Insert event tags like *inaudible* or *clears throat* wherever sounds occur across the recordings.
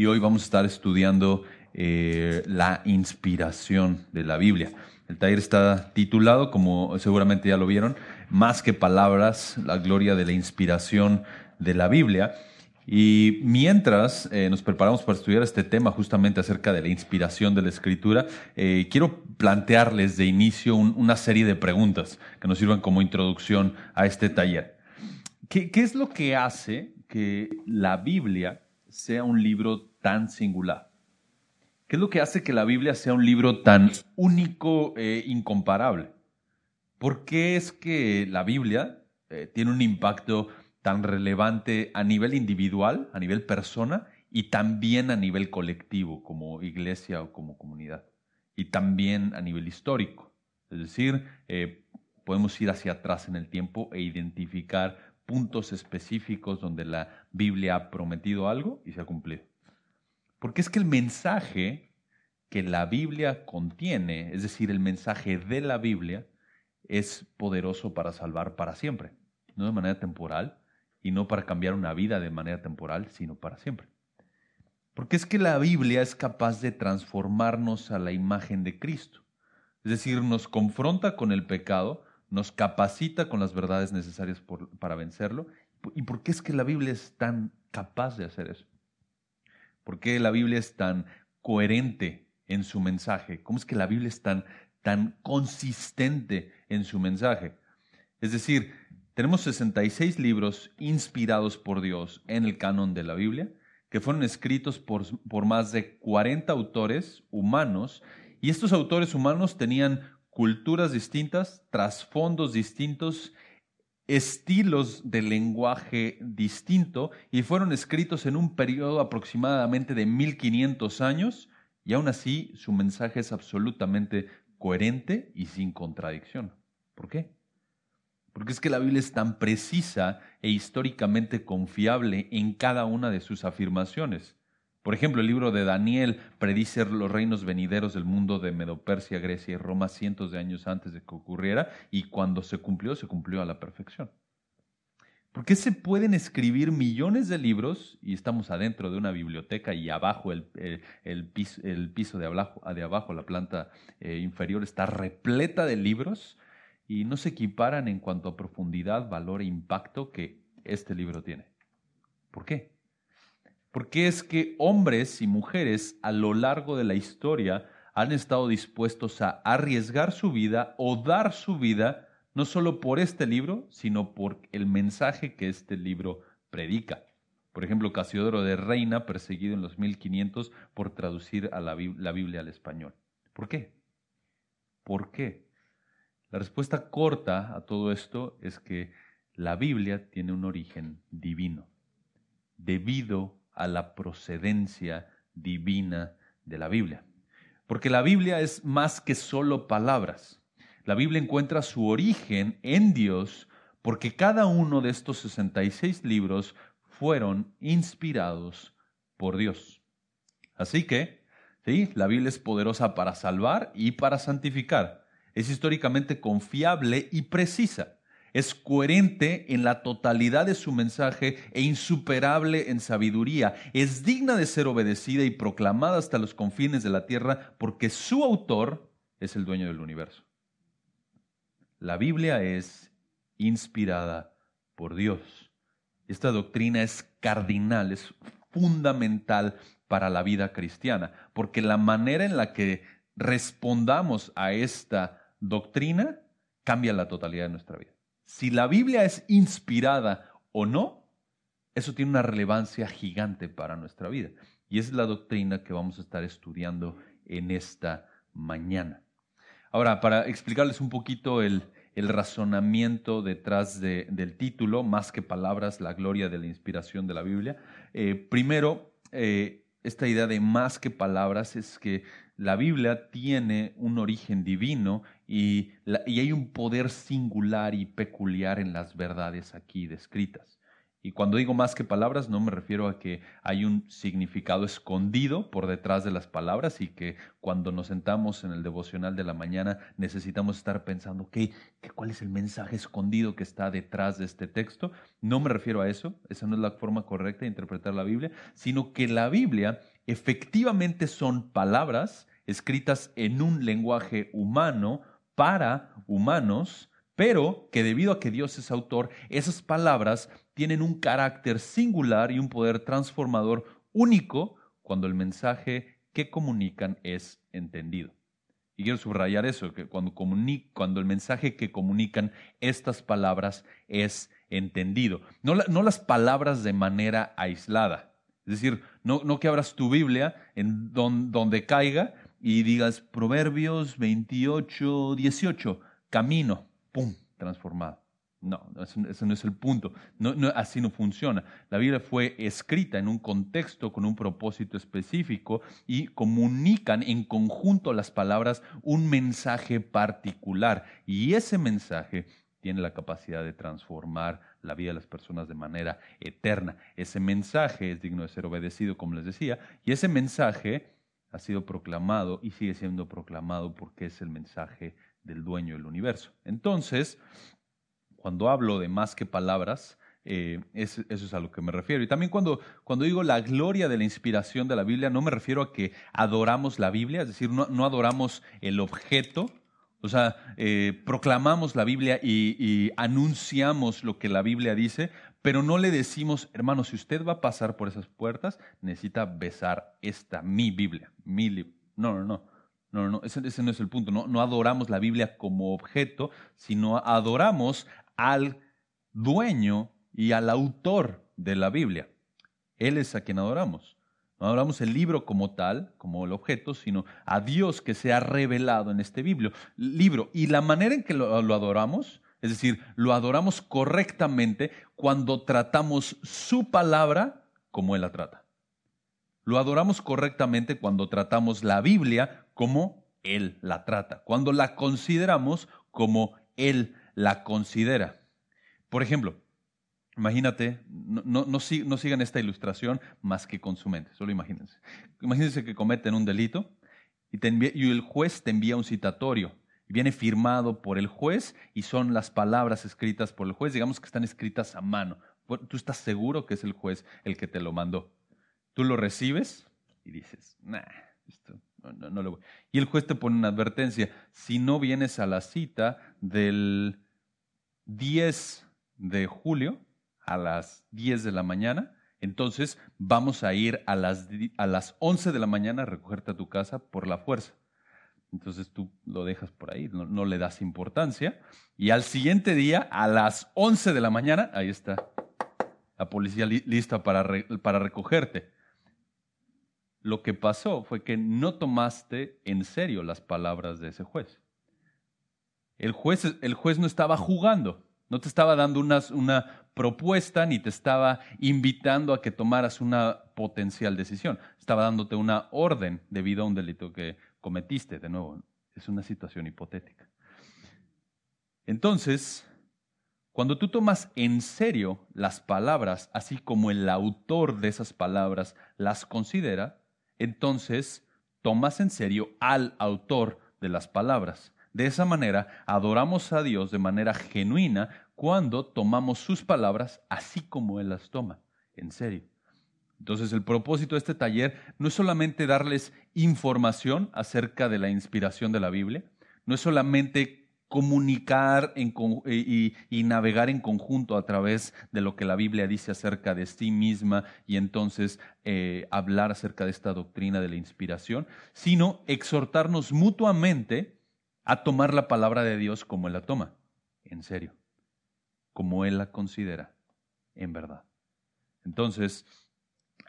y hoy vamos a estar estudiando eh, la inspiración de la Biblia. El taller está titulado, como seguramente ya lo vieron, Más que palabras, la gloria de la inspiración de la Biblia. Y mientras eh, nos preparamos para estudiar este tema justamente acerca de la inspiración de la escritura, eh, quiero plantearles de inicio una serie de preguntas que nos sirvan como introducción a este taller. ¿Qué, ¿Qué, es lo que hace que la Biblia sea un libro tan singular? ¿Qué es lo que hace que la Biblia sea un libro tan único e incomparable? ¿Por qué es que la Biblia eh, tiene un impacto tan relevante a nivel individual, a nivel persona, y también a nivel colectivo, como iglesia o como comunidad, y también a nivel histórico. Es decir, eh, podemos ir hacia atrás en el tiempo e identificar puntos específicos donde la Biblia ha prometido algo y se ha cumplido. Porque es que el mensaje que la Biblia contiene, es decir, el mensaje de la Biblia, es poderoso para salvar para siempre, no de manera temporal, y no para cambiar una vida de manera temporal, sino para siempre. Porque es que la Biblia es capaz de transformarnos a la imagen de Cristo. Es decir, nos confronta con el pecado, nos capacita con las verdades necesarias para vencerlo. ¿Y por qué es que la Biblia es tan capaz de hacer eso? ¿Por qué la Biblia es tan coherente en su mensaje? ¿Cómo es que la Biblia es tan, tan consistente en su mensaje? Es decir, tenemos 66 libros inspirados por Dios en el canon de la Biblia, que fueron escritos por, por más de 40 autores humanos, y estos autores humanos tenían culturas distintas, trasfondos distintos, estilos de lenguaje distinto, y fueron escritos en un periodo aproximadamente de 1500 años, y aún así su mensaje es absolutamente coherente y sin contradicción. ¿Por qué? Porque es que la Biblia es tan precisa e históricamente confiable en cada una de sus afirmaciones. Por ejemplo, el libro de Daniel predice los reinos venideros del mundo de Medopersia, Grecia y Roma cientos de años antes de que ocurriera y cuando se cumplió, se cumplió a la perfección. ¿Por qué se pueden escribir millones de libros y estamos adentro de una biblioteca y abajo el, piso, de, abajo, de abajo, la planta eh, inferior, está repleta de libros? y no se equiparan en cuanto a profundidad, valor e impacto que este libro tiene. ¿Por qué? Porque es que hombres y mujeres a lo largo de la historia han estado dispuestos a arriesgar su vida o dar su vida no solo por este libro, sino por el mensaje que este libro predica. Por ejemplo, Casiodoro de Reina, perseguido en los 1500 por traducir la, la Biblia al español. ¿Por qué? ¿Por qué? La respuesta corta a todo esto es que la Biblia tiene un origen divino, debido a la procedencia divina de la Biblia. Porque la Biblia es más que solo palabras. La Biblia encuentra su origen en Dios porque cada uno de estos 66 libros fueron inspirados por Dios. Así que, sí, la Biblia es poderosa para salvar y para santificar es históricamente confiable y precisa. Es coherente en la totalidad de su mensaje e insuperable en sabiduría. Es digna de ser obedecida y proclamada hasta los confines de la tierra porque su autor es el dueño del universo. La Biblia es inspirada por Dios. Esta doctrina es cardinal, es fundamental para la vida cristiana, porque la manera en la que respondamos a esta doctrina cambia la totalidad de nuestra vida. Si la Biblia es inspirada o no, eso tiene una relevancia gigante para nuestra vida. Y es la doctrina que vamos a estar estudiando en esta mañana. Ahora, para explicarles un poquito el, razonamiento detrás del título, más que palabras, la gloria de la inspiración de la Biblia, eh, primero, eh, esta idea de más que palabras es que la Biblia tiene un origen divino y, hay un poder singular y peculiar en las verdades aquí descritas. Y cuando digo más que palabras, no me refiero a que hay un significado escondido por detrás de las palabras y que cuando nos sentamos en el devocional de la mañana necesitamos estar pensando, ¿qué, ¿cuál es el mensaje escondido que está detrás de este texto? No me refiero a eso, esa no es la forma correcta de interpretar la Biblia, sino que la Biblia efectivamente son palabras escritas en un lenguaje humano para humanos, pero que debido a que Dios es autor, esas palabras tienen un carácter singular y un poder transformador único cuando el mensaje que comunican es entendido. Y quiero subrayar eso, que cuando, cuando el mensaje que comunican estas palabras es entendido. No, las palabras de manera aislada. Es decir, no, no que abras tu Biblia en donde caiga y digas Proverbios 28, 18, camino, ¡pum!, transformado. No, ese, no es el punto. No, así no funciona. La Biblia fue escrita en un contexto con un propósito específico y comunican en conjunto las palabras un mensaje particular. Y ese mensaje tiene la capacidad de transformar la vida de las personas de manera eterna. Ese mensaje es digno de ser obedecido, como les decía, y ese mensaje ha sido proclamado y sigue siendo proclamado porque es el mensaje del dueño del universo. Entonces, cuando hablo de más que palabras, eh, eso es a lo que me refiero. Y también cuando, cuando digo la gloria de la inspiración de la Biblia, no me refiero a que adoramos la Biblia, es decir, no, adoramos el objeto, o sea, eh, proclamamos la Biblia y, anunciamos lo que la Biblia dice, pero no le decimos, hermano, si usted va a pasar por esas puertas, necesita besar esta, mi Biblia, mi libro. No, no, no. No, no, ese, no es el punto. No, no adoramos la Biblia como objeto, sino adoramos al dueño y al autor de la Biblia. Él es a quien adoramos. No adoramos el libro como tal, como el objeto, sino a Dios que se ha revelado en este libro. Y la manera en que lo, adoramos, es decir, lo adoramos correctamente cuando tratamos su palabra como Él la trata. Lo adoramos correctamente cuando tratamos la Biblia como Él la trata, cuando la consideramos como Él la considera. Por ejemplo, imagínate, no, sigan esta ilustración más que con su mente, solo imagínense. Imagínense que cometen un delito y, el juez te envía un citatorio viene firmado por el juez y son las palabras escritas por el juez, digamos que están escritas a mano. Tú estás seguro que es el juez el que te lo mandó. Tú lo recibes y dices, nah, esto no, no, lo voy. Y el juez te pone una advertencia, si no vienes a la cita del 10 de julio a las 10 de la mañana, entonces vamos a ir a las, a las 11 de la mañana a recogerte a tu casa por la fuerza. Entonces tú lo dejas por ahí, no, le das importancia. Y al siguiente día, a las 11 de la mañana, ahí está la policía lista para, para recogerte. Lo que pasó fue que no tomaste en serio las palabras de ese juez. El juez, el juez no estaba jugando, no te estaba dando una, una propuesta ni te estaba invitando a que tomaras una potencial decisión. Estaba dándote una orden debido a un delito que cometiste. De nuevo, es una situación hipotética. Entonces, cuando tú tomas en serio las palabras, así como el autor de esas palabras las considera, entonces tomas en serio al autor de las palabras. De esa manera, adoramos a Dios de manera genuina cuando tomamos sus palabras así como Él las toma, en serio. Entonces, el propósito de este taller no es solamente darles información acerca de la inspiración de la Biblia, no es solamente comunicar y, navegar en conjunto a través de lo que la Biblia dice acerca de sí misma y entonces eh, hablar acerca de esta doctrina de la inspiración, sino exhortarnos mutuamente a tomar la palabra de Dios como Él la toma, en serio, como Él la considera, en verdad. Entonces,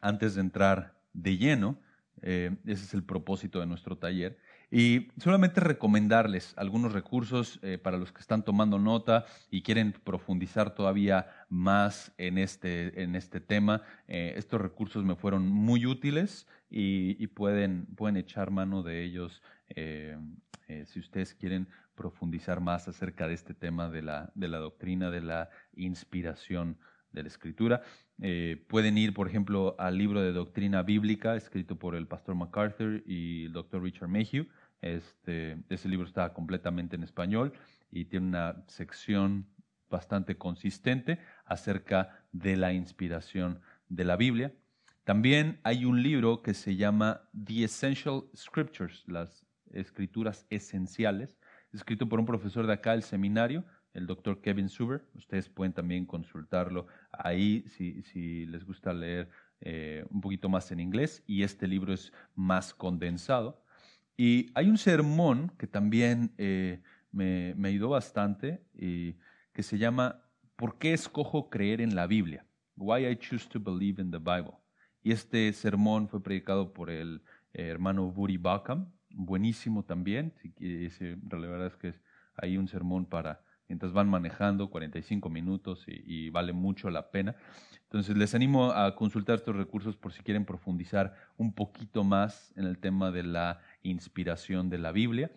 antes de entrar de lleno, eh, ese es el propósito de nuestro taller. Y solamente recomendarles algunos recursos eh, para los que están tomando nota y quieren profundizar todavía más en este, en este tema. Eh, estos recursos me fueron muy útiles y, pueden, pueden echar mano de ellos si ustedes quieren profundizar más acerca de este tema de la, de la doctrina de la inspiración de la escritura. Eh, pueden ir, por ejemplo, al libro de doctrina bíblica escrito por el pastor MacArthur y el doctor Richard Mayhew. Este, ese libro está completamente en español y tiene una sección bastante consistente acerca de la inspiración de la Biblia. También hay un libro que se llama The Essential Scriptures, las escrituras esenciales, escrito por un profesor de acá del seminario, el doctor Kevin Suber. Ustedes pueden también consultarlo ahí si, si les gusta leer eh, un poquito más en inglés y este libro es más condensado. Y hay un sermón que también eh, me, me, ayudó bastante y que se llama ¿Por qué escojo creer en la Biblia? Why I choose to believe in the Bible. Y este sermón fue predicado por el eh, hermano Buri Bakam, buenísimo también. La verdad es que hay un sermón para mientras van manejando, 45 minutos y, vale mucho la pena. Entonces les animo a consultar estos recursos por si quieren profundizar un poquito más en el tema de la inspiración de la Biblia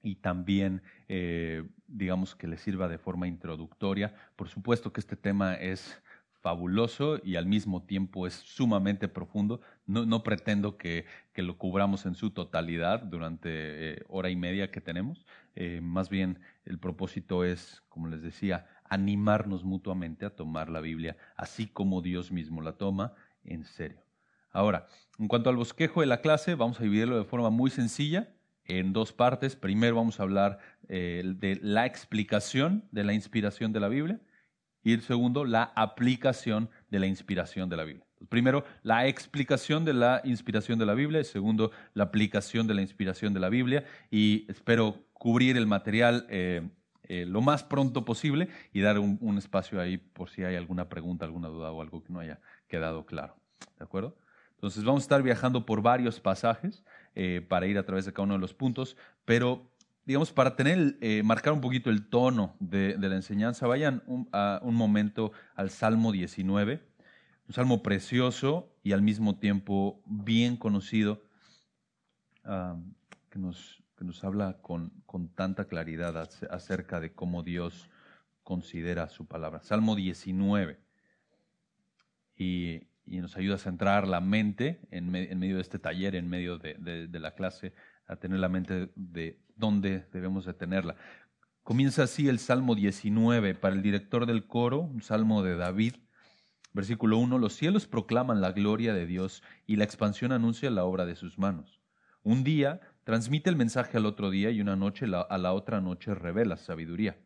y también, eh, digamos, que les sirva de forma introductoria. Por supuesto que este tema es fabuloso y al mismo tiempo es sumamente profundo. No, pretendo que, lo cubramos en su totalidad durante eh, hora y media que tenemos. Eh, más bien el propósito es, como les decía, animarnos mutuamente a tomar la Biblia así como Dios mismo la toma en serio. Ahora, en cuanto al bosquejo de la clase, vamos a dividirlo de forma muy sencilla en dos partes. Primero vamos a hablar eh, de la explicación de la inspiración de la Biblia y el segundo, la aplicación de la inspiración de la Biblia. Primero, la explicación de la inspiración de la Biblia y segundo, la aplicación de la inspiración de la Biblia y espero cubrir el material eh, eh, lo más pronto posible y dar un, espacio ahí por si hay alguna pregunta, alguna duda o algo que no haya quedado claro. ¿De acuerdo? Entonces vamos a estar viajando por varios pasajes eh, para ir a través de cada uno de los puntos, pero digamos, para tener, eh, marcar un poquito el tono de, la enseñanza, vayan a un momento al Salmo 19, un salmo precioso y al mismo tiempo bien conocido, que, nos, que, nos, habla con, con tanta claridad acerca de cómo Dios considera su palabra. Salmo 19. Y, y nos ayuda a centrar la mente en, medio de este taller, en medio de, de, la clase, a tener la mente de dónde debemos de tenerla. Comienza así el Salmo 19 para el director del coro, un salmo de David. Versículo 1, los cielos proclaman la gloria de Dios y la expansión anuncia la obra de sus manos. Un día transmite el mensaje al otro día y una noche a la otra noche revela sabiduría.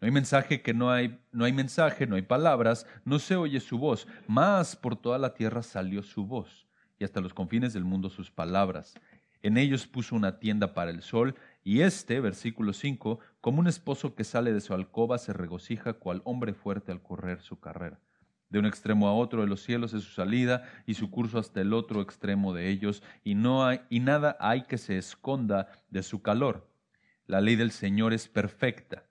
No hay mensaje que no hay, no hay mensaje, no hay palabras, no se oye su voz, mas por toda la tierra salió su voz, y hasta los confines del mundo sus palabras. En ellos puso una tienda para el sol, y este, versículo 5, como un esposo que sale de su alcoba se regocija cual hombre fuerte al correr su carrera. De un extremo a otro de los cielos es su salida y su curso hasta el otro extremo de ellos, y no hay, y nada hay que se esconda de su calor. La ley del Señor es perfecta,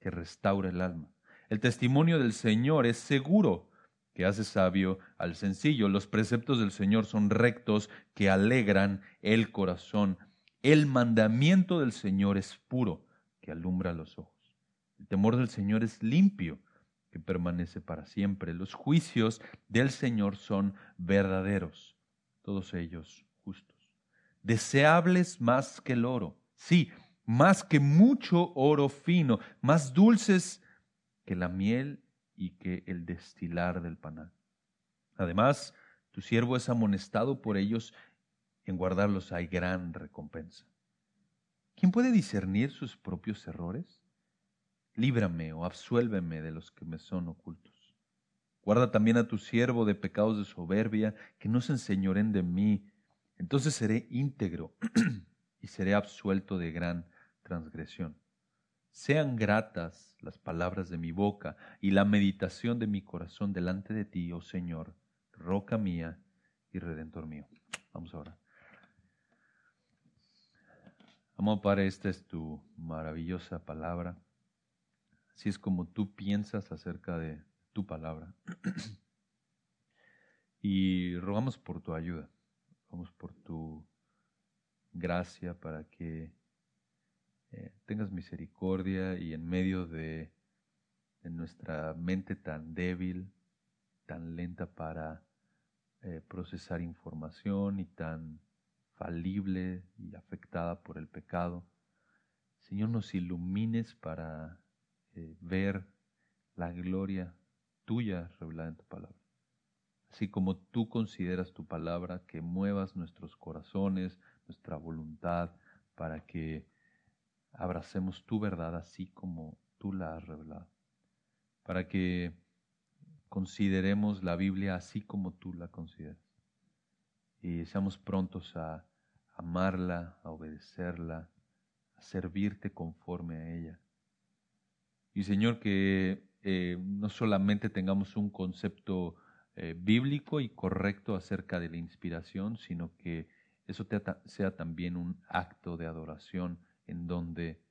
que restaura el alma. El testimonio del Señor es seguro, que hace sabio al sencillo. Los preceptos del Señor son rectos, que alegran el corazón. El mandamiento del Señor es puro, que alumbra los ojos. El temor del Señor es limpio, que permanece para siempre. Los juicios del Señor son verdaderos, todos ellos justos. Deseables más que el oro. Sí, más que mucho oro fino, más dulces que la miel y que el destilar del panal. Además, tu siervo es amonestado por ellos, en guardarlos hay gran recompensa. ¿Quién puede discernir sus propios errores? Líbrame o absuélveme de los que me son ocultos. Guarda también a tu siervo de pecados de soberbia, que no se enseñoren de mí. Entonces seré íntegro *clears throat* y seré absuelto de gran transgresión. Sean gratas las palabras de mi boca y la meditación de mi corazón delante de ti, oh Señor, roca mía y redentor mío. Vamos ahora. Amado Padre, esta es tu maravillosa palabra. Así es como tú piensas acerca de tu palabra. y rogamos por tu ayuda, rogamos por tu gracia para que eh, tengas misericordia y en medio de, nuestra mente tan débil, tan lenta para eh, procesar información y tan falible y afectada por el pecado, Señor, nos ilumines para eh, ver la gloria tuya revelada en tu palabra. así como tú consideras tu palabra, que muevas nuestros corazones, nuestra voluntad, para que abracemos tu verdad así como tú la has revelado, para que consideremos la Biblia así como tú la consideras y seamos prontos a amarla, a obedecerla, a servirte conforme a ella. Y Señor, que eh, no solamente tengamos un concepto eh, bíblico y correcto acerca de la inspiración, sino que eso sea también un acto de adoración en donde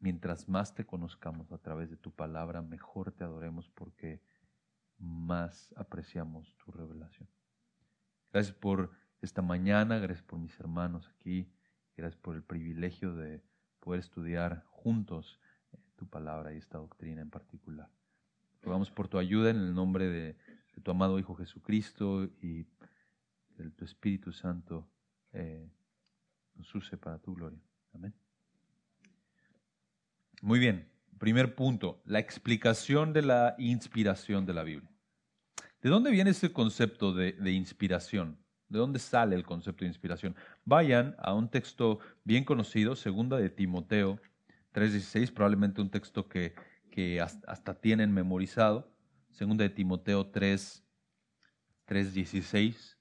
mientras más te conozcamos a través de tu palabra, mejor te adoremos porque más apreciamos tu revelación. Gracias por esta mañana, gracias por mis hermanos aquí, gracias por el privilegio de poder estudiar juntos tu palabra y esta doctrina en particular. Rogamos por tu ayuda en el nombre de, tu amado Hijo Jesucristo y de tu Espíritu Santo eh, nos use para tu gloria. Amén. Muy bien, primer punto, la explicación de la inspiración de la Biblia. ¿De dónde viene este concepto de, inspiración? ¿De dónde sale el concepto de inspiración? Vayan a un texto bien conocido, segunda de Timoteo 3.16, probablemente un texto que, que hasta, tienen memorizado. Segunda de Timoteo 3, 3.16.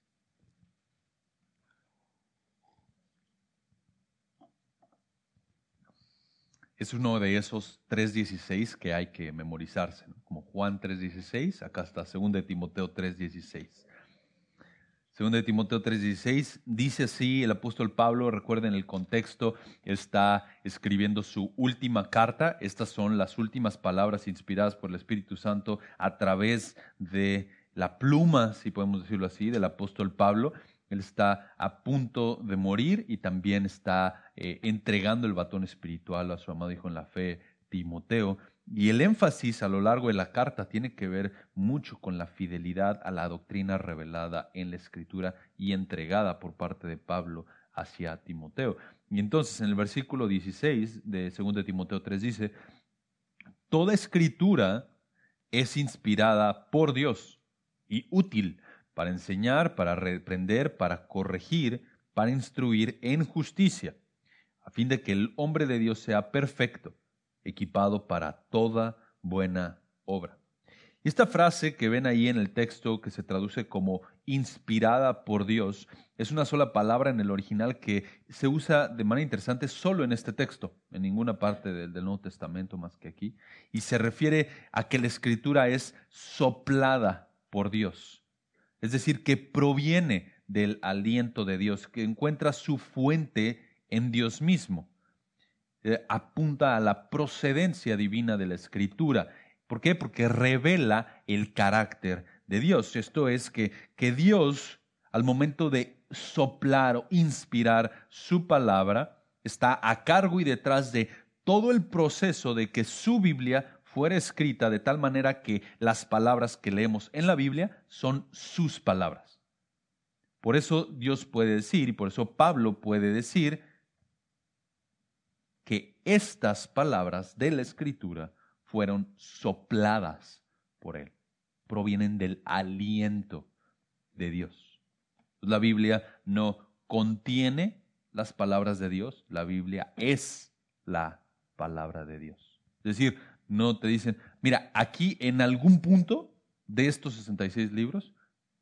es uno de esos 3.16 que hay que memorizarse, como Juan 3.16, acá está 2 de Timoteo 3.16. 2 de Timoteo 3:16 dice así el apóstol Pablo, recuerden el contexto, está escribiendo su última carta, estas son las últimas palabras inspiradas por el Espíritu Santo a través de la pluma, si podemos decirlo así, del apóstol Pablo, él está a punto de morir y también está eh, entregando el batón espiritual a su amado hijo en la fe, Timoteo. Y el énfasis a lo largo de la carta tiene que ver mucho con la fidelidad a la doctrina revelada en la escritura y entregada por parte de Pablo hacia Timoteo. Y entonces en el versículo 16 de 2 de Timoteo 3 dice, Toda escritura es inspirada por Dios y útil para enseñar, para reprender, para corregir, para instruir en justicia, a fin de que el hombre de Dios sea perfecto, equipado para toda buena obra. Y esta frase que ven ahí en el texto, que se traduce como inspirada por Dios, es una sola palabra en el original que se usa de manera interesante solo en este texto, en ninguna parte del, del Nuevo Testamento más que aquí, y se refiere a que la escritura es soplada por Dios es decir, que proviene del aliento de Dios, que encuentra su fuente en Dios mismo. Eh, apunta a la procedencia divina de la escritura. ¿Por qué? Porque revela el carácter de Dios. Esto es que, que Dios, al momento de soplar o inspirar su palabra, está a cargo y detrás de todo el proceso de que su Biblia fuera escrita de tal manera que las palabras que leemos en la Biblia son sus palabras. Por eso Dios puede decir, y por eso Pablo puede decir, estas palabras de la Escritura fueron sopladas por Él, provienen del aliento de Dios. La Biblia no contiene las palabras de Dios, la Biblia es la palabra de Dios. Es decir, no te dicen, mira, aquí en algún punto de estos 66 libros,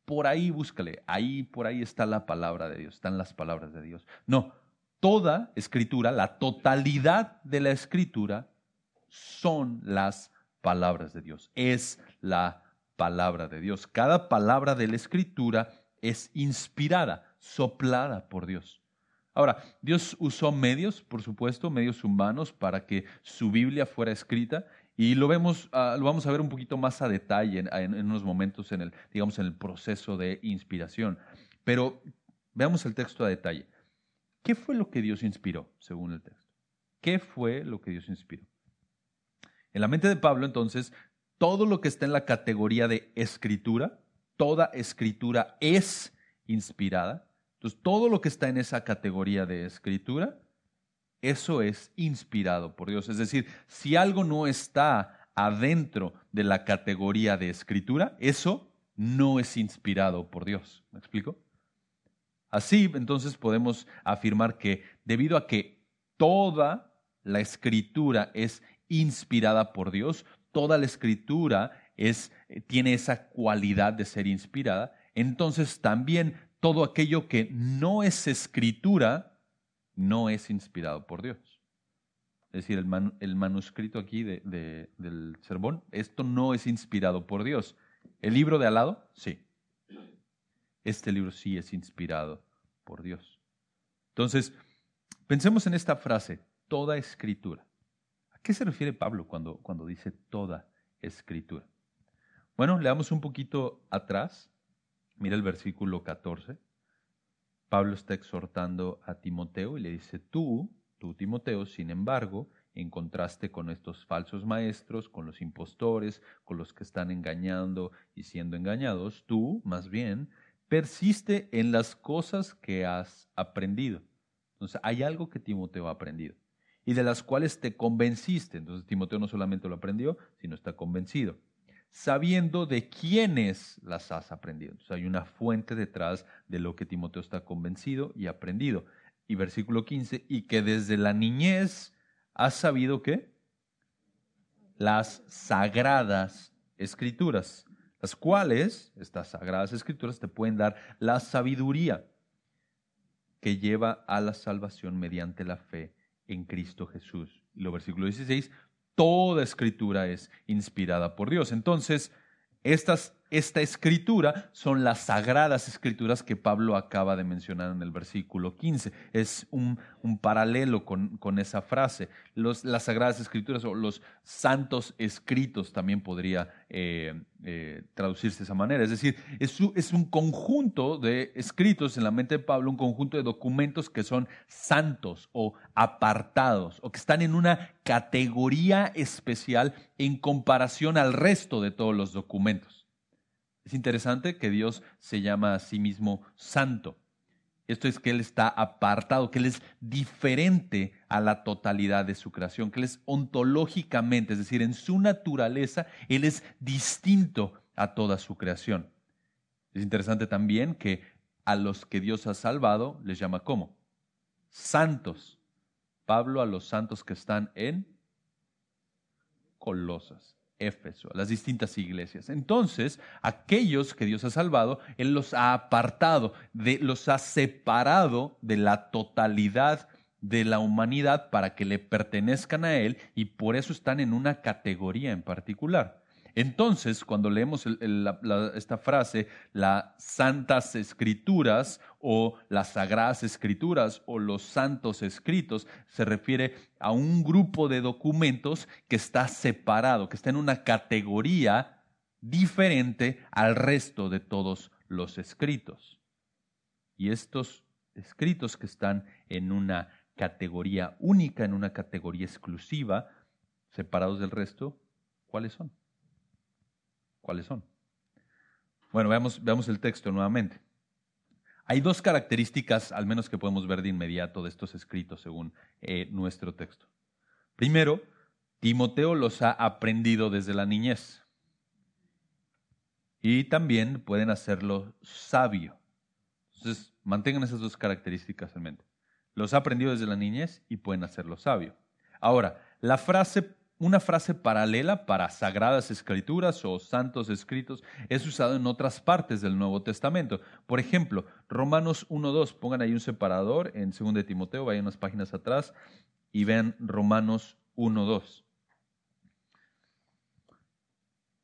por ahí búscale, ahí por ahí está la palabra de Dios, están las palabras de Dios. No, toda escritura, la totalidad de la escritura son las palabras de Dios, es la palabra de Dios. Cada palabra de la escritura es inspirada, soplada por Dios. Ahora, Dios usó medios, por supuesto, medios humanos para que su Biblia fuera escrita y lo vemos, ah, lo vamos a ver un poquito más a detalle en, unos momentos en el, digamos, en el proceso de inspiración. Pero veamos el texto a detalle. ¿Qué fue lo que Dios inspiró, según el texto? ¿Qué fue lo que Dios inspiró? En la mente de Pablo, entonces, todo lo que está en la categoría de escritura, toda escritura es inspirada. Entonces, todo lo que está en esa categoría de escritura eso es inspirado por Dios. Es decir, si algo no está adentro de la categoría de escritura, eso no es inspirado por Dios. ¿Me explico? Así, entonces podemos afirmar que debido a que toda la escritura es inspirada por Dios, toda la escritura es, tiene esa cualidad de ser inspirada, entonces también todo aquello que no es escritura no es inspirado por Dios. Es decir, el, manuscrito aquí del sermón, esto no es inspirado por Dios. ¿El libro de al lado? Sí. Este libro sí es inspirado por Dios. Entonces, pensemos en esta frase, toda escritura. ¿A qué se refiere Pablo cuando, cuando dice toda escritura? Bueno, leamos un poquito atrás. Mira el versículo 14. Pablo está exhortando a Timoteo y le dice, tú, tú Timoteo, sin embargo, en contraste con estos falsos maestros, con los impostores, con los que están engañando y siendo engañados, tú, más bien, persiste en las cosas que has aprendido. Entonces, hay algo que Timoteo ha aprendido y de las cuales te convenciste. Entonces, Timoteo no solamente lo aprendió, sino está convencido sabiendo de quiénes las has aprendido. Entonces hay una fuente detrás de lo que Timoteo está convencido y aprendido. Y versículo 15, y que desde la niñez has sabido qué? Las sagradas escrituras, las cuales, estas sagradas escrituras, te pueden dar la sabiduría que lleva a la salvación mediante la fe en Cristo Jesús. Y lo versículo 16, toda escritura es inspirada por Dios. Entonces, estas, esta escritura son las sagradas escrituras que Pablo acaba de mencionar en el versículo 15. Es un, un paralelo con, con, esa frase. Las sagradas escrituras o los santos escritos también podría eh, eh, traducirse de esa manera. Es decir, es, es un conjunto de escritos en la mente de Pablo, un conjunto de documentos que son santos o apartados o que están en una categoría especial en comparación al resto de todos los documentos. Es interesante que Dios se llama a sí mismo santo. Esto es que Él está apartado, que Él es diferente a la totalidad de su creación, que Él es ontológicamente, es decir, en su naturaleza, Él es distinto a toda su creación. Es interesante también que a los que Dios ha salvado les llama ¿cómo? Santos. Pablo a los santos que están en Colosas. Éfeso, las distintas iglesias. Entonces, aquellos que Dios ha salvado, Él los ha apartado, de, los ha separado de la totalidad de la humanidad para que le pertenezcan a Él y por eso están en una categoría en particular. Entonces, cuando leemos esta frase, las santas escrituras o las sagradas escrituras o los santos escritos, se refiere a un grupo de documentos que está separado, que está en una categoría diferente al resto de todos los escritos. Y estos escritos que están en una categoría única, en una categoría exclusiva, separados del resto, ¿cuáles son? ¿Cuáles son? Bueno, veamos, el texto nuevamente. Hay dos características, al menos que podemos ver de inmediato, de estos escritos según eh, nuestro texto. Primero, Timoteo los ha aprendido desde la niñez. Y también pueden hacerlo sabio. Entonces, mantengan esas dos características en mente. Los ha aprendido desde la niñez y pueden hacerlo sabio. Ahora, la frase una frase paralela para sagradas escrituras o santos escritos es usado en otras partes del Nuevo Testamento. Por ejemplo, Romanos 1.2, pongan ahí un separador en 2 de Timoteo, vayan unas páginas atrás y vean Romanos 1.2.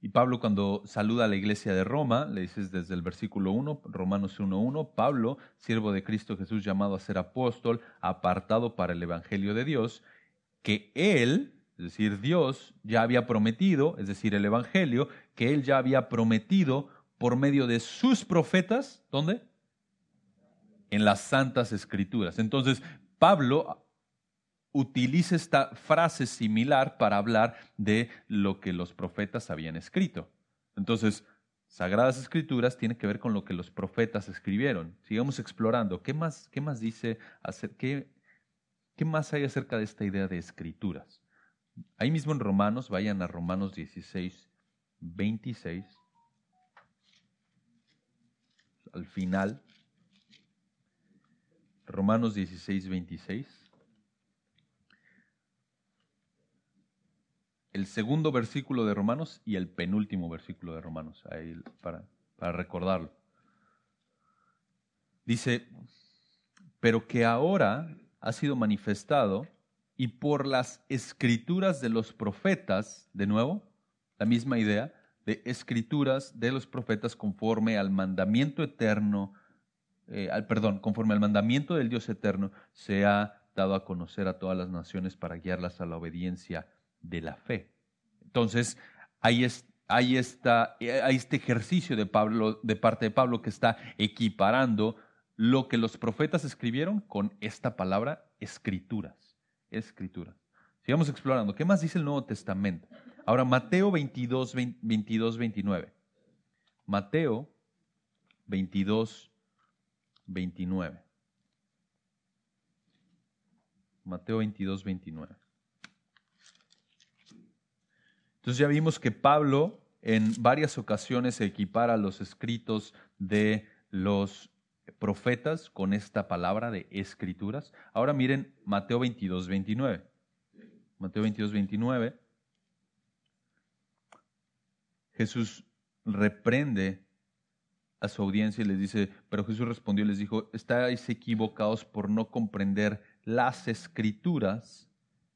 Y Pablo cuando saluda a la iglesia de Roma, le dices desde el versículo 1, Romanos 1.1, Pablo, siervo de Cristo Jesús llamado a ser apóstol, apartado para el Evangelio de Dios, que él, es decir, Dios ya había prometido, es decir, el Evangelio, que Él ya había prometido por medio de sus profetas, ¿dónde? En las Santas Escrituras. Entonces, Pablo utiliza esta frase similar para hablar de lo que los profetas habían escrito. Entonces, Sagradas Escrituras tiene que ver con lo que los profetas escribieron. Sigamos explorando. ¿Qué más, qué más dice? Qué, ¿Qué más hay acerca de esta idea de escrituras? Ahí mismo en Romanos, vayan a Romanos 16, 26. al final. Romanos 16, 26. El segundo versículo de Romanos y el penúltimo versículo de Romanos, ahí para, para recordarlo. Dice, pero que ahora ha sido manifestado y por las escrituras de los profetas, de nuevo, la misma idea, de escrituras de los profetas conforme al mandamiento eterno, eh, al, perdón, conforme al mandamiento del Dios eterno, se ha dado a conocer a todas las naciones para guiarlas a la obediencia de la fe. Entonces, ahí, es, ahí está, hay este ejercicio de, Pablo, de parte de Pablo que está equiparando lo que los profetas escribieron con esta palabra escrituras. Escrituras. Sigamos explorando. ¿Qué más dice el Nuevo Testamento? Ahora, Mateo 22, 22 29. Mateo 22, 29. Mateo 22, 29. Entonces ya vimos que Pablo en varias ocasiones equipara los escritos de los profetas con esta palabra de escrituras. Ahora miren Mateo 22, 29. Mateo 22, 29. Jesús reprende a su audiencia y les dice, pero Jesús respondió y les dijo, estáis equivocados por no comprender las escrituras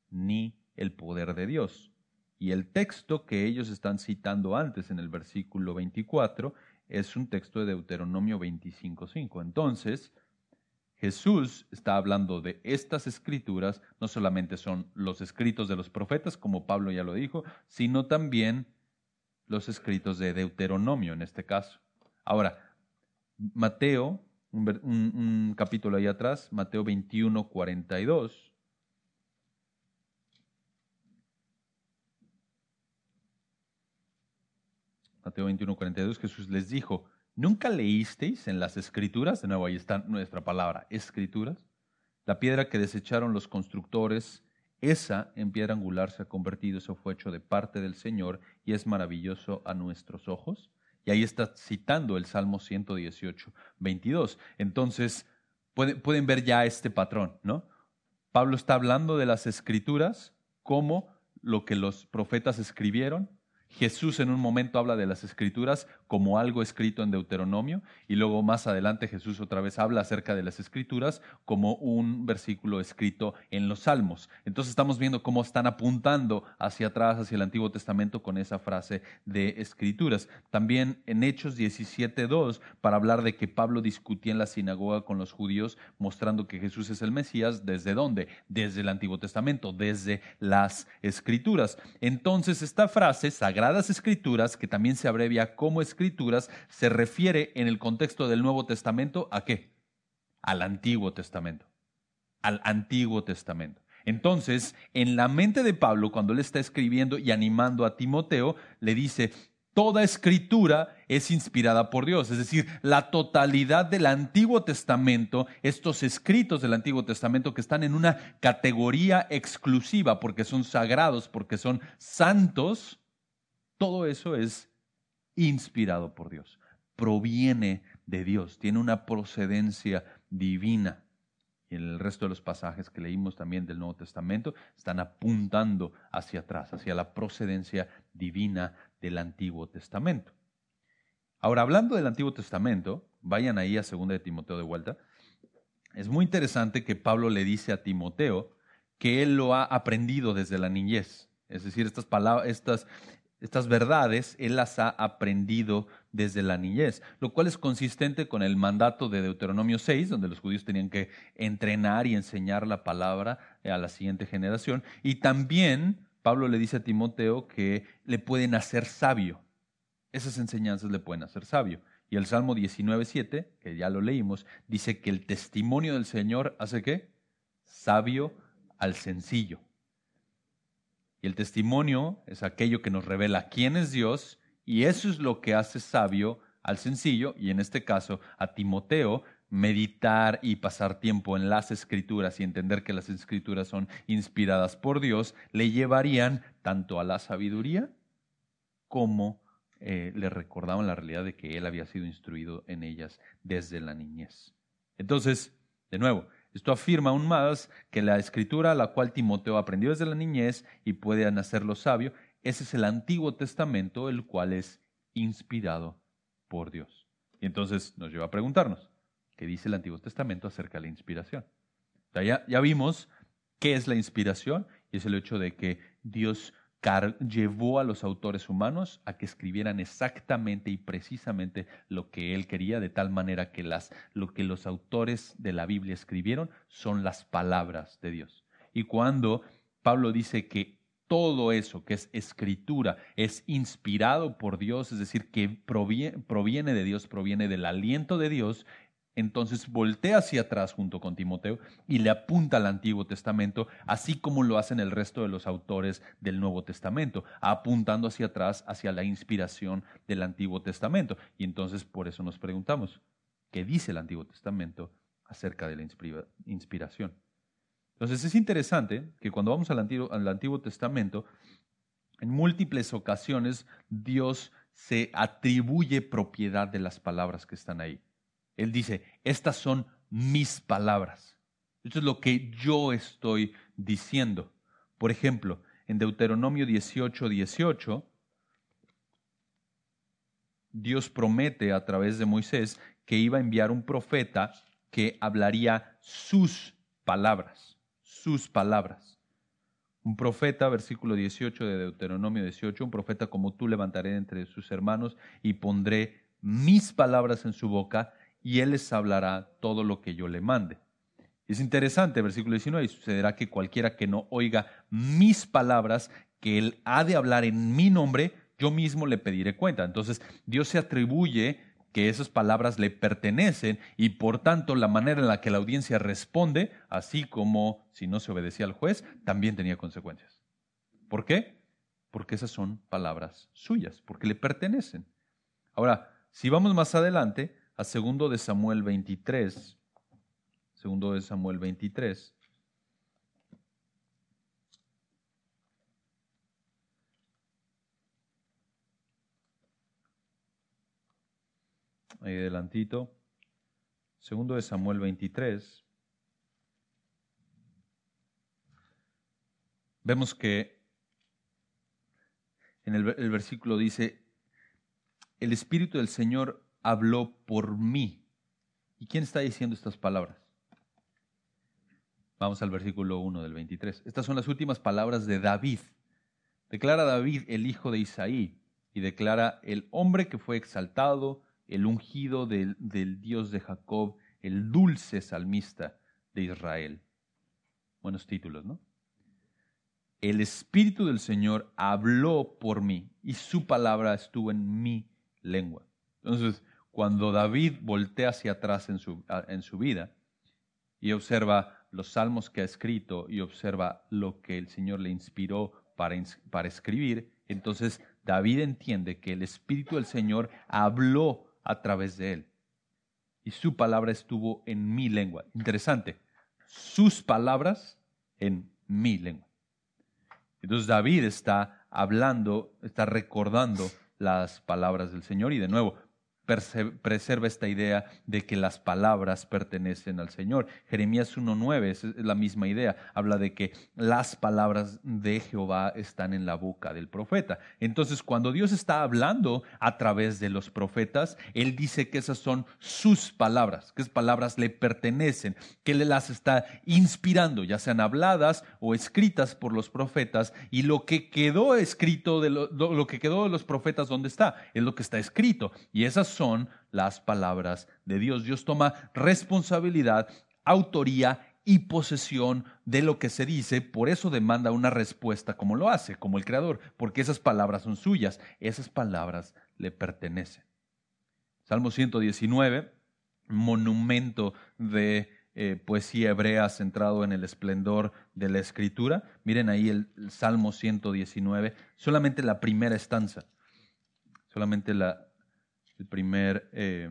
ni el poder de Dios. Y el texto que ellos están citando antes en el versículo 24 es un texto de Deuteronomio 25.5. Entonces, Jesús está hablando de estas escrituras, no solamente son los escritos de los profetas, como Pablo ya lo dijo, sino también los escritos de Deuteronomio en este caso. Ahora, Mateo, un, capítulo ahí atrás, Mateo 21, 42. Mateo 21, 42, Jesús les dijo, ¿nunca leísteis en las escrituras? De nuevo, ahí está nuestra palabra, escrituras. La piedra que desecharon los constructores, esa en piedra angular se ha convertido, eso fue hecho de parte del Señor y es maravilloso a nuestros ojos. Y ahí está citando el Salmo 118, 22. Entonces, pueden ver ya este patrón, ¿no? Pablo está hablando de las escrituras como lo que los profetas escribieron, Jesús en un momento habla de las escrituras como algo escrito en Deuteronomio y luego más adelante Jesús otra vez habla acerca de las escrituras como un versículo escrito en los salmos. Entonces estamos viendo cómo están apuntando hacia atrás, hacia el Antiguo Testamento con esa frase de escrituras. También en Hechos 17.2 para hablar de que Pablo discutía en la sinagoga con los judíos mostrando que Jesús es el Mesías. ¿Desde dónde? Desde el Antiguo Testamento, desde las escrituras. Entonces esta frase, Sagradas Escrituras, que también se abrevia como Escrituras, se refiere en el contexto del Nuevo Testamento a qué? Al Antiguo Testamento. Al Antiguo Testamento. Entonces, en la mente de Pablo, cuando él está escribiendo y animando a Timoteo, le dice, toda escritura es inspirada por Dios. Es decir, la totalidad del Antiguo Testamento, estos escritos del Antiguo Testamento que están en una categoría exclusiva porque son sagrados, porque son santos, todo eso es inspirado por Dios, proviene de Dios, tiene una procedencia divina. Y en el resto de los pasajes que leímos también del Nuevo Testamento están apuntando hacia atrás, hacia la procedencia divina del Antiguo Testamento. Ahora, hablando del Antiguo Testamento, vayan ahí a 2 de Timoteo de vuelta. Es muy interesante que Pablo le dice a Timoteo que él lo ha aprendido desde la niñez. Es decir, estas, palabras, estas, estas verdades él las ha aprendido desde la niñez, lo cual es consistente con el mandato de Deuteronomio 6, donde los judíos tenían que entrenar y enseñar la palabra a la siguiente generación. Y también Pablo le dice a Timoteo que le pueden hacer sabio. Esas enseñanzas le pueden hacer sabio. Y el Salmo 19.7, que ya lo leímos, dice que el testimonio del Señor hace qué? Sabio al sencillo. Y el testimonio es aquello que nos revela quién es Dios y eso es lo que hace sabio al sencillo y en este caso a Timoteo meditar y pasar tiempo en las escrituras y entender que las escrituras son inspiradas por Dios le llevarían tanto a la sabiduría como eh, le recordaban la realidad de que él había sido instruido en ellas desde la niñez. Entonces, de nuevo, esto afirma aún más que la escritura a la cual Timoteo aprendió desde la niñez y puede hacerlo sabio, ese es el Antiguo Testamento, el cual es inspirado por Dios. Y entonces nos lleva a preguntarnos, ¿qué dice el Antiguo Testamento acerca de la inspiración? ya, ya vimos qué es la inspiración y es el hecho de que Dios llevó a los autores humanos a que escribieran exactamente y precisamente lo que él quería, de tal manera que las, lo que los autores de la Biblia escribieron son las palabras de Dios. Y cuando Pablo dice que todo eso que es escritura es inspirado por Dios, es decir, que proviene de Dios, proviene del aliento de Dios, entonces voltea hacia atrás junto con Timoteo y le apunta al Antiguo Testamento, así como lo hacen el resto de los autores del Nuevo Testamento, apuntando hacia atrás, hacia la inspiración del Antiguo Testamento. Y entonces por eso nos preguntamos, ¿qué dice el Antiguo Testamento acerca de la inspiración? Entonces es interesante que cuando vamos al Antiguo, Testamento, en múltiples ocasiones Dios se atribuye propiedad de las palabras que están ahí. Él dice, estas son mis palabras. Esto es lo que yo estoy diciendo. Por ejemplo, en Deuteronomio 18, 18, Dios promete a través de Moisés que iba a enviar un profeta que hablaría sus palabras, sus palabras. Un profeta, versículo 18 de Deuteronomio 18, un profeta como tú levantaré entre sus hermanos y pondré mis palabras en su boca y él les hablará todo lo que yo le mande. Es interesante, versículo 19, y sucederá que cualquiera que no oiga mis palabras, que él ha de hablar en mi nombre, yo mismo le pediré cuenta. Entonces, Dios se atribuye que esas palabras le pertenecen y por tanto la manera en la que la audiencia responde, así como si no se obedecía al juez, también tenía consecuencias. ¿Por qué? Porque esas son palabras suyas, porque le pertenecen. Ahora, si vamos más adelante, a segundo de Samuel 23. Segundo de Samuel 23. Ahí adelantito. Segundo de Samuel 23. Vemos que en el versículo dice, el Espíritu del Señor habló por mí. ¿Y quién está diciendo estas palabras? Vamos al versículo 1 del 23. Estas son las últimas palabras de David. Declara David el hijo de Isaí y declara el hombre que fue exaltado, el ungido del, del Dios de Jacob, el dulce salmista de Israel. Buenos títulos, ¿no? El Espíritu del Señor habló por mí y su palabra estuvo en mi lengua. Entonces, cuando David voltea hacia atrás en su, en su vida y observa los salmos que ha escrito y observa lo que el Señor le inspiró para, para escribir, entonces David entiende que el Espíritu del Señor habló a través de él. Y su palabra estuvo en mi lengua. Interesante. Sus palabras en mi lengua. Entonces David está hablando, está recordando las palabras del Señor y de nuevo, preserva esta idea de que las palabras pertenecen al Señor. Jeremías 1.9 es la misma idea, habla de que las palabras de Jehová están en la boca del profeta. Entonces, cuando Dios está hablando a través de los profetas, Él dice que esas son sus palabras, que esas palabras le pertenecen, que Él las está inspirando, ya sean habladas o escritas por los profetas, y lo que quedó escrito, de lo, lo que quedó de los profetas, ¿dónde está? Es lo que está escrito. Y esas son las palabras de Dios. Dios toma responsabilidad, autoría y posesión de lo que se dice, por eso demanda una respuesta como lo hace, como el Creador, porque esas palabras son suyas, esas palabras le pertenecen. Salmo 119, monumento de eh, poesía hebrea centrado en el esplendor de la escritura. Miren ahí el, el Salmo 119, solamente la primera estanza, solamente la, eh,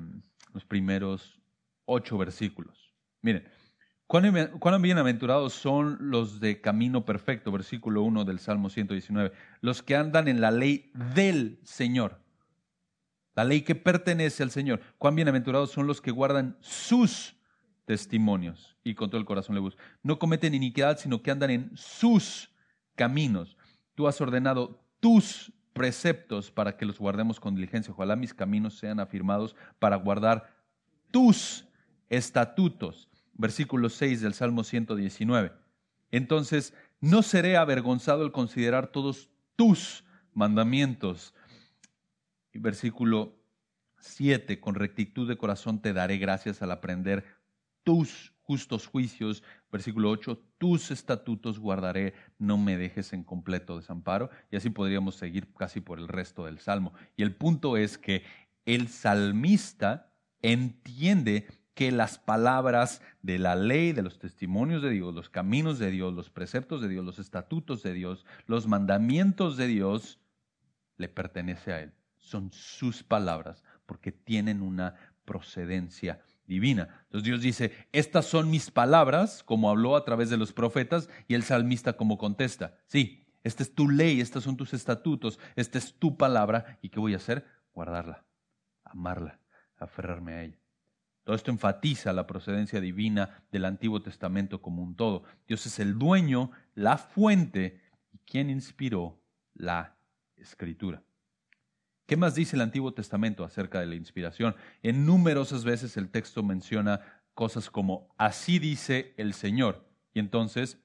los primeros ocho versículos. Miren, cuán bienaventurados son los de camino perfecto, versículo 1 del Salmo 119, los que andan en la ley del Señor. La ley que pertenece al Señor. Cuán bienaventurados son los que guardan sus testimonios y con todo el corazón le buscan. No cometen iniquidad, sino que andan en sus caminos. Tú has ordenado tus preceptos para que los guardemos con diligencia. Ojalá mis caminos sean afirmados para guardar tus estatutos. Versículo 6 del Salmo 119. Entonces, no seré avergonzado al considerar todos tus mandamientos. Versículo 7, con rectitud de corazón te daré gracias al aprender tus justos juicios. Versículo 8, tus estatutos guardaré, no me dejes en completo desamparo. Y así podríamos seguir casi por el resto del Salmo. Y el punto es que el salmista entiende que las palabras de la ley, de los testimonios de Dios, los caminos de Dios, los preceptos de Dios, los estatutos de Dios, los mandamientos de Dios, le pertenece a Él. Son sus palabras porque tienen una procedencia divina. Entonces Dios dice, estas son mis palabras, como habló a través de los profetas, y el salmista como contesta, sí, esta es tu ley, estos son tus estatutos, esta es tu palabra, ¿y qué voy a hacer? Guardarla, amarla, aferrarme a ella. Todo esto enfatiza la procedencia divina del Antiguo Testamento como un todo. Dios es el dueño, la fuente y quien inspiró la escritura. ¿Qué más dice el Antiguo Testamento acerca de la inspiración? En numerosas veces el texto menciona cosas como así dice el Señor y entonces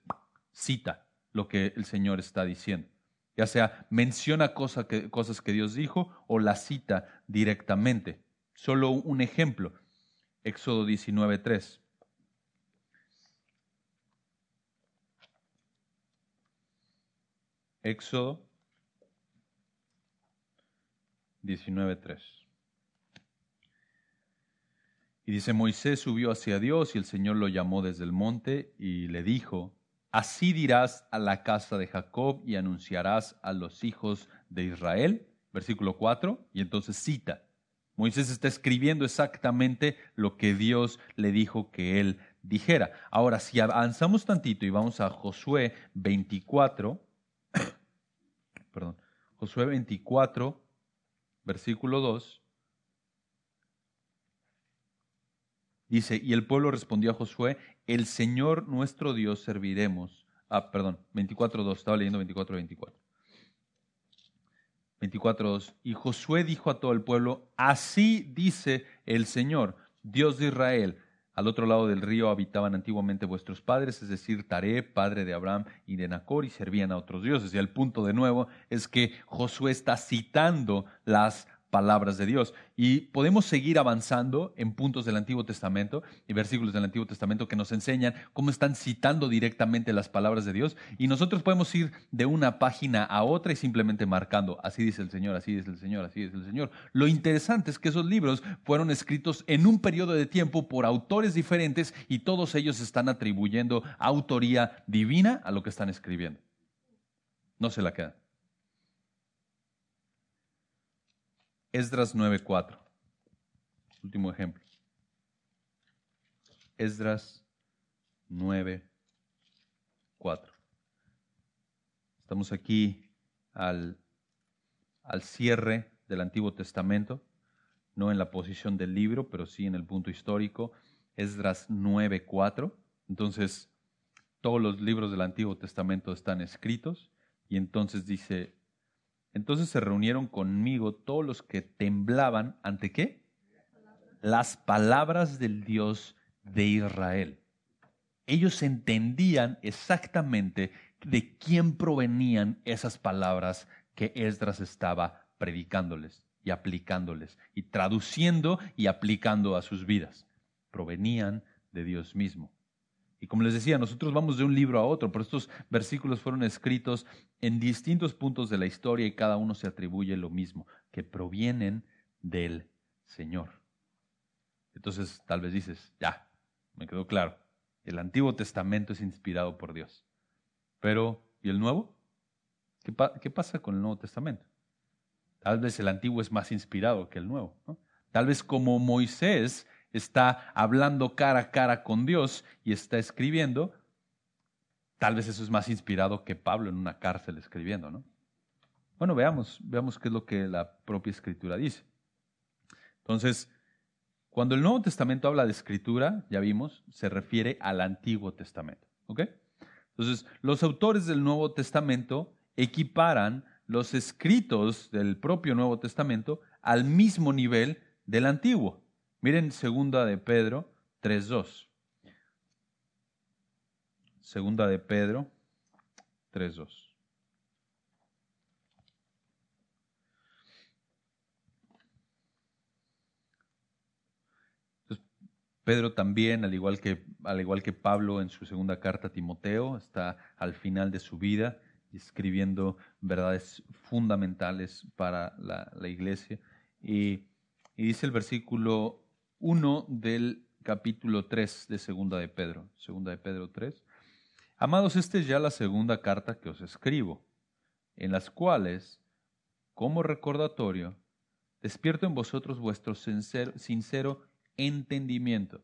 cita lo que el Señor está diciendo. Ya sea menciona cosas que, Dios dijo o la cita directamente. Solo un ejemplo. Éxodo 19.3. Éxodo 19.3. Y dice, Moisés subió hacia Dios y el Señor lo llamó desde el monte y le dijo, así dirás a la casa de Jacob y anunciarás a los hijos de Israel. Versículo 4, y entonces cita, Moisés está escribiendo exactamente lo que Dios le dijo que él dijera. Ahora, si avanzamos tantito y vamos a Josué 24, *coughs* perdón, Josué 24, versículo 2, dice, y el pueblo respondió a Josué, el Señor nuestro Dios serviremos. Ah, perdón, 24.2, estaba leyendo 24.24. 24.2. Y Josué dijo a todo el pueblo, así dice el Señor, Dios de Israel. Al otro lado del río habitaban antiguamente vuestros padres, es decir, Taré, padre de Abraham y de Nacor, y servían a otros dioses. Y el punto de nuevo es que Josué está citando las palabras de Dios. Y podemos seguir avanzando en puntos del Antiguo Testamento y versículos del Antiguo Testamento que nos enseñan cómo están citando directamente las palabras de Dios. Y nosotros podemos ir de una página a otra y simplemente marcando, así dice el Señor, así dice el Señor, así dice el Señor. Lo interesante es que esos libros fueron escritos en un periodo de tiempo por autores diferentes y todos ellos están atribuyendo autoría divina a lo que están escribiendo. No se la quedan. Esdras 9.4. Último ejemplo. Esdras 9.4. Estamos aquí al, al cierre del Antiguo Testamento, no en la posición del libro, pero sí en el punto histórico. Esdras 9.4. Entonces, todos los libros del Antiguo Testamento están escritos y entonces dice entonces se reunieron conmigo todos los que temblaban ante qué? Las palabras del Dios de Israel. Ellos entendían exactamente de quién provenían esas palabras que Esdras estaba predicándoles y aplicándoles y traduciendo y aplicando a sus vidas. Provenían de Dios mismo. Y como les decía, nosotros vamos de un libro a otro, pero estos versículos fueron escritos en distintos puntos de la historia y cada uno se atribuye lo mismo, que provienen del Señor. Entonces tal vez dices, ya, me quedó claro, el Antiguo Testamento es inspirado por Dios. Pero, ¿y el Nuevo? ¿Qué, pasa con el Nuevo Testamento? Tal vez el Antiguo es más inspirado que el Nuevo. Tal vez como Moisés está hablando cara a cara con Dios y está escribiendo, tal vez eso es más inspirado que Pablo en una cárcel escribiendo, ¿no? Bueno, veamos, veamos qué es lo que la propia escritura dice. Entonces, cuando el Nuevo Testamento habla de escritura, ya vimos, se refiere al Antiguo Testamento. ¿Ok? Entonces, los autores del Nuevo Testamento equiparan los escritos del propio Nuevo Testamento al mismo nivel del Antiguo. Miren segunda de Pedro 3.2. Segunda de Pedro 3.2. Pedro también, al igual, que, al igual que Pablo en su segunda carta a Timoteo, está al final de su vida escribiendo verdades fundamentales para la, iglesia. Y, y, dice el versículo 1 del capítulo 3 de segunda de Pedro, segunda de Pedro 3. Amados, esta es ya la segunda carta que os escribo, en las cuales, como recordatorio, despierto en vosotros vuestro sincero, sincero entendimiento.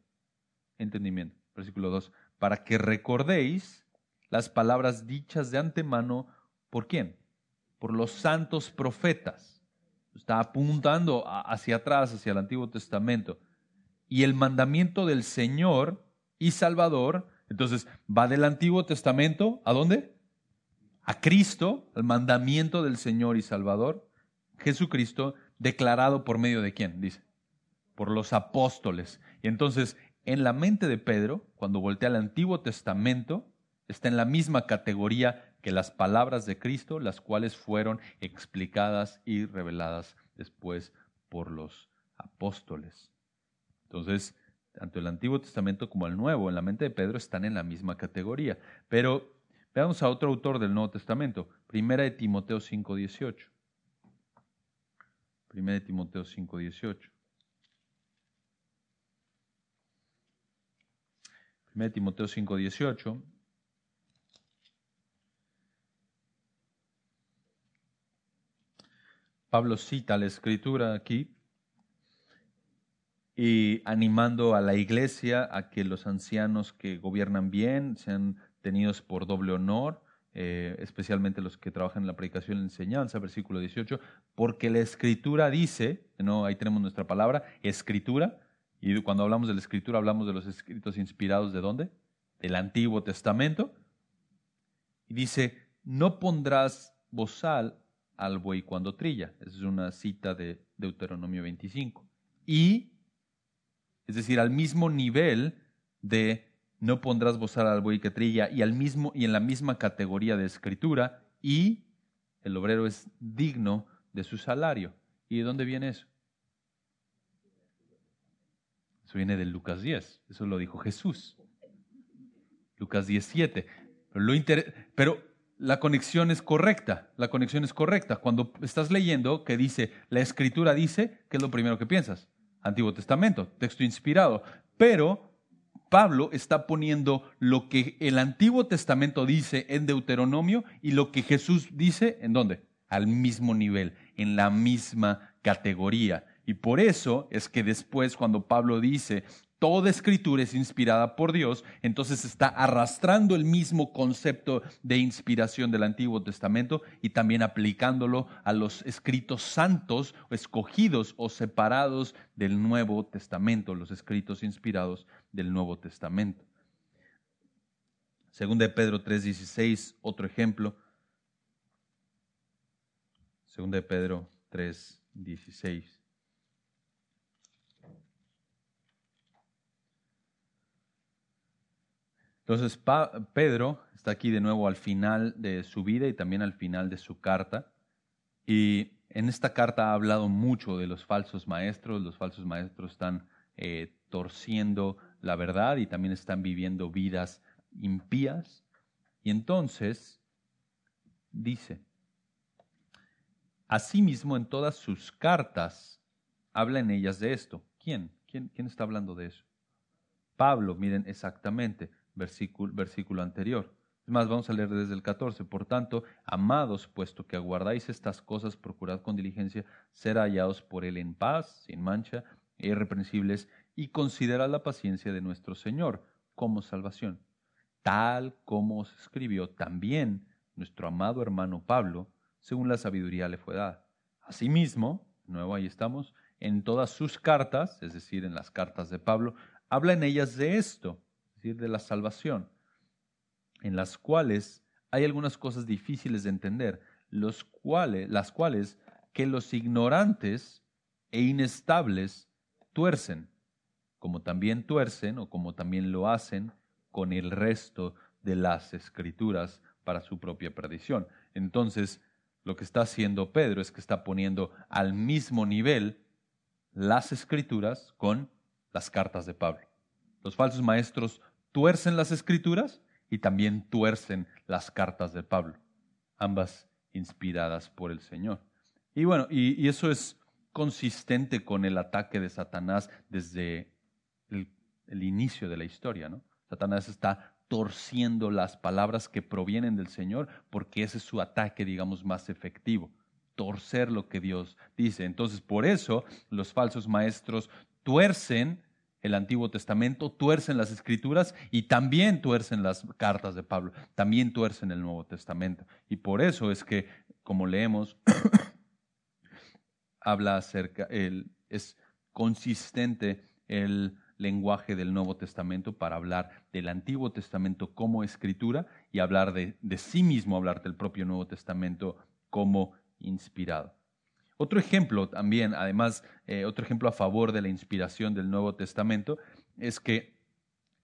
Entendimiento. Versículo 2. Para que recordéis las palabras dichas de antemano, ¿por quién? Por los santos profetas. Está apuntando hacia atrás, hacia el Antiguo Testamento. Y el mandamiento del Señor y Salvador, entonces va del Antiguo Testamento, ¿a dónde? A Cristo, el mandamiento del Señor y Salvador, Jesucristo, declarado por medio de quién, dice por los apóstoles. Y entonces, en la mente de Pedro, cuando voltea al Antiguo Testamento, está en la misma categoría que las palabras de Cristo, las cuales fueron explicadas y reveladas después por los apóstoles. Entonces, tanto el Antiguo Testamento como el Nuevo, en la mente de Pedro, están en la misma categoría. Pero veamos a otro autor del Nuevo Testamento, Primera de Timoteo 5.18. Primera de Timoteo 5.18. 1 Timoteo 5:18. Pablo cita la escritura aquí y animando a la iglesia a que los ancianos que gobiernan bien sean tenidos por doble honor, eh, especialmente los que trabajan en la predicación y la enseñanza, versículo 18, porque la escritura dice, no, ahí tenemos nuestra palabra, escritura, y cuando hablamos de la escritura hablamos de los escritos inspirados de dónde? Del Antiguo Testamento. Y dice, no pondrás bozal al buey cuando trilla. Esa es una cita de Deuteronomio 25. Y, es decir, al mismo nivel de no pondrás bozal al buey que trilla y, al mismo, y en la misma categoría de escritura, y el obrero es digno de su salario. ¿Y de dónde viene eso? Eso viene de Lucas 10, eso lo dijo Jesús. Lucas 17. Pero, pero la conexión es correcta, la conexión es correcta. Cuando estás leyendo que dice, la escritura dice, ¿qué es lo primero que piensas? Antiguo Testamento, texto inspirado. Pero Pablo está poniendo lo que el Antiguo Testamento dice en Deuteronomio y lo que Jesús dice, ¿en dónde? Al mismo nivel, en la misma categoría. Y por eso es que después cuando Pablo dice, toda escritura es inspirada por Dios, entonces está arrastrando el mismo concepto de inspiración del Antiguo Testamento y también aplicándolo a los escritos santos, escogidos o separados del Nuevo Testamento, los escritos inspirados del Nuevo Testamento. Según de Pedro 3:16, otro ejemplo. Según de Pedro 3:16. Entonces Pedro está aquí de nuevo al final de su vida y también al final de su carta. Y en esta carta ha hablado mucho de los falsos maestros. Los falsos maestros están eh, torciendo la verdad y también están viviendo vidas impías. Y entonces dice, asimismo en todas sus cartas habla en ellas de esto. ¿Quién? ¿Quién, quién está hablando de eso? Pablo, miren exactamente versículo, versículo anterior. Es más, vamos a leer desde el 14. Por tanto, amados, puesto que aguardáis estas cosas, procurad con diligencia ser hallados por Él en paz, sin mancha, e irreprensibles, y considerad la paciencia de nuestro Señor como salvación, tal como os escribió también nuestro amado hermano Pablo, según la sabiduría le fue dada. Asimismo, nuevo ahí estamos, en todas sus cartas, es decir, en las cartas de Pablo, habla en ellas de esto, decir, de la salvación, en las cuales hay algunas cosas difíciles de entender, los cuales, las cuales que los ignorantes e inestables tuercen, como también tuercen o como también lo hacen con el resto de las escrituras para su propia perdición. Entonces, lo que está haciendo Pedro es que está poniendo al mismo nivel las escrituras con las cartas de Pablo. Los falsos maestros tuercen las escrituras y también tuercen las cartas de Pablo, ambas inspiradas por el Señor. Y bueno, y, eso es consistente con el ataque de Satanás desde el, el inicio de la historia, ¿no? Satanás está torciendo las palabras que provienen del Señor porque ese es su ataque, digamos, más efectivo torcer lo que Dios dice. Entonces, por eso los falsos maestros tuercen el Antiguo Testamento, tuercen las Escrituras y también tuercen las cartas de Pablo, también tuercen el Nuevo Testamento. Y por eso es que, como leemos, *coughs* habla acerca, el, es consistente el lenguaje del Nuevo Testamento para hablar del Antiguo Testamento como escritura y hablar de, de sí mismo, hablar del propio Nuevo Testamento como inspirado. Otro ejemplo también, además, eh, otro ejemplo a favor de la inspiración del Nuevo Testamento, es que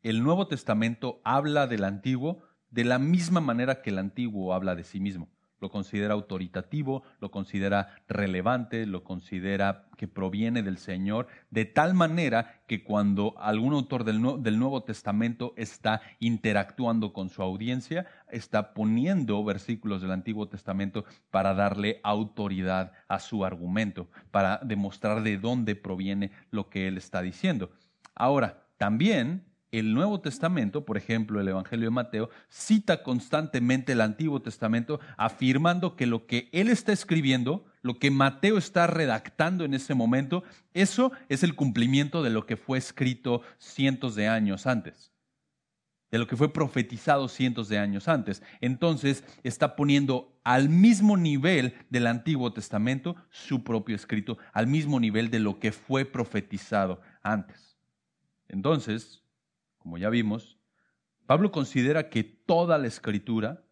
el Nuevo Testamento habla del Antiguo de la misma manera que el Antiguo habla de sí mismo lo considera autoritativo, lo considera relevante, lo considera que proviene del Señor, de tal manera que cuando algún autor del, Nuevo Testamento está interactuando con su audiencia, está poniendo versículos del Antiguo Testamento para darle autoridad a su argumento, para demostrar de dónde proviene lo que él está diciendo. Ahora, también el Nuevo Testamento, por ejemplo, el Evangelio de Mateo, cita constantemente el Antiguo Testamento afirmando que lo que él está escribiendo, lo que Mateo está redactando en ese momento, eso es el cumplimiento de lo que fue escrito cientos de años antes, de lo que fue profetizado cientos de años antes. Entonces está poniendo al mismo nivel del Antiguo Testamento su propio escrito, al mismo nivel de lo que fue profetizado antes. Entonces, como ya vimos, Pablo considera que toda la escritura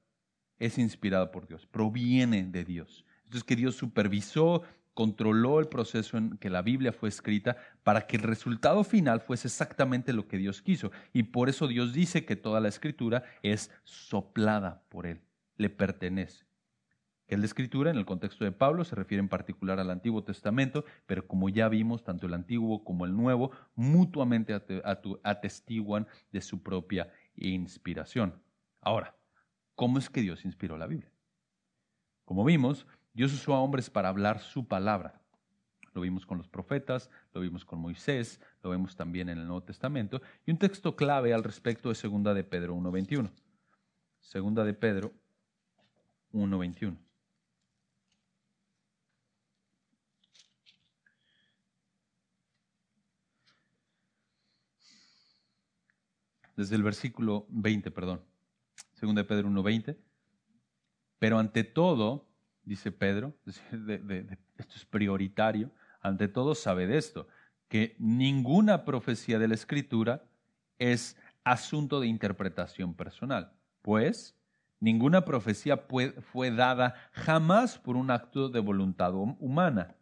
es inspirada por Dios, proviene de Dios. Entonces que Dios supervisó, controló el proceso en que la Biblia fue escrita para que el resultado final fuese exactamente lo que Dios quiso. Y por eso Dios dice que toda la escritura es soplada por Él, le pertenece que la escritura en el contexto de Pablo se refiere en particular al Antiguo Testamento, pero como ya vimos, tanto el Antiguo como el Nuevo mutuamente atestiguan de su propia inspiración. Ahora, ¿cómo es que Dios inspiró la Biblia? Como vimos, Dios usó a hombres para hablar su palabra. Lo vimos con los profetas, lo vimos con Moisés, lo vemos también en el Nuevo Testamento. Y un texto clave al respecto es Segunda de Pedro 1.21. Segunda de Pedro 1.21. desde el versículo 20, perdón, 2 de Pedro 1.20. Pero ante todo, dice Pedro, *laughs* esto es prioritario, ante todo sabed esto, que ninguna profecía de la Escritura es asunto de interpretación personal, pues ninguna profecía fue dada jamás por un acto de voluntad humana.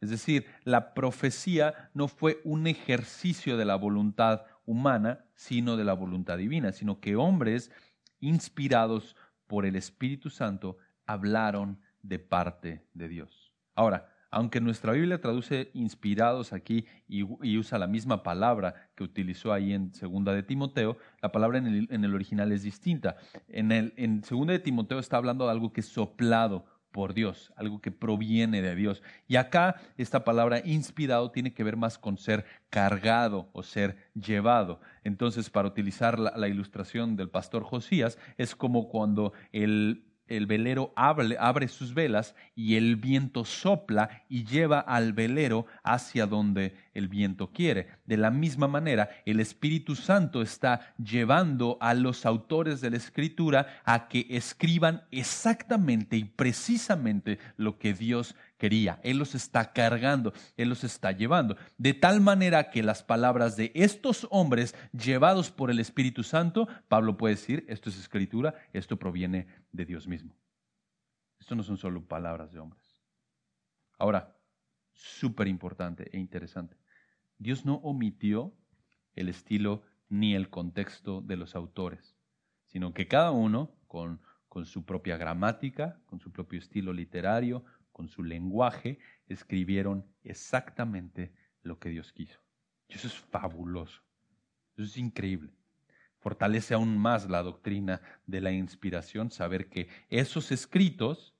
Es decir, la profecía no fue un ejercicio de la voluntad humana, sino de la voluntad divina, sino que hombres inspirados por el Espíritu Santo hablaron de parte de Dios. Ahora, aunque nuestra Biblia traduce inspirados aquí y, usa la misma palabra que utilizó ahí en Segunda de Timoteo, la palabra en el, original es distinta. En, el, en Segunda de Timoteo está hablando de algo que es soplado por Dios, algo que proviene de Dios. Y acá esta palabra inspirado tiene que ver más con ser cargado o ser llevado. Entonces, para utilizar la, la ilustración del pastor Josías, es como cuando el el velero abre, sus velas y el viento sopla y lleva al velero hacia donde el viento quiere. De la misma manera, el Espíritu Santo está llevando a los autores de la Escritura a que escriban exactamente y precisamente lo que Dios quería. Él los está cargando, Él los está llevando. De tal manera que las palabras de estos hombres llevados por el Espíritu Santo, Pablo puede decir, esto es escritura, esto proviene de Dios mismo. Esto no son solo palabras de hombres. Ahora, súper importante e interesante. Dios no omitió el estilo ni el contexto de los autores, sino que cada uno, con, con su propia gramática, con su propio estilo literario, con su lenguaje, escribieron exactamente lo que Dios quiso. Y eso es fabuloso, eso es increíble. Fortalece aún más la doctrina de la inspiración, saber que esos escritos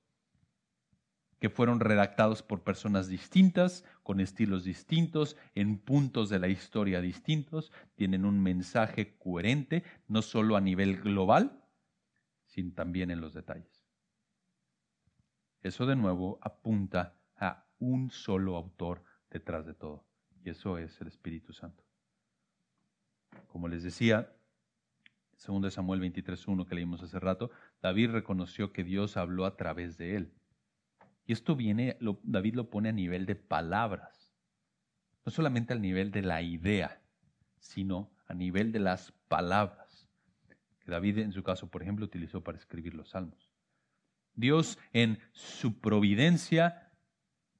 que fueron redactados por personas distintas, con estilos distintos, en puntos de la historia distintos, tienen un mensaje coherente, no solo a nivel global, sino también en los detalles. Eso de nuevo apunta a un solo autor detrás de todo, y eso es el Espíritu Santo. Como les decía, 2 Samuel 23.1 que leímos hace rato, David reconoció que Dios habló a través de él. Y esto viene, David lo pone a nivel de palabras, no solamente al nivel de la idea, sino a nivel de las palabras, que David en su caso, por ejemplo, utilizó para escribir los salmos. Dios en su providencia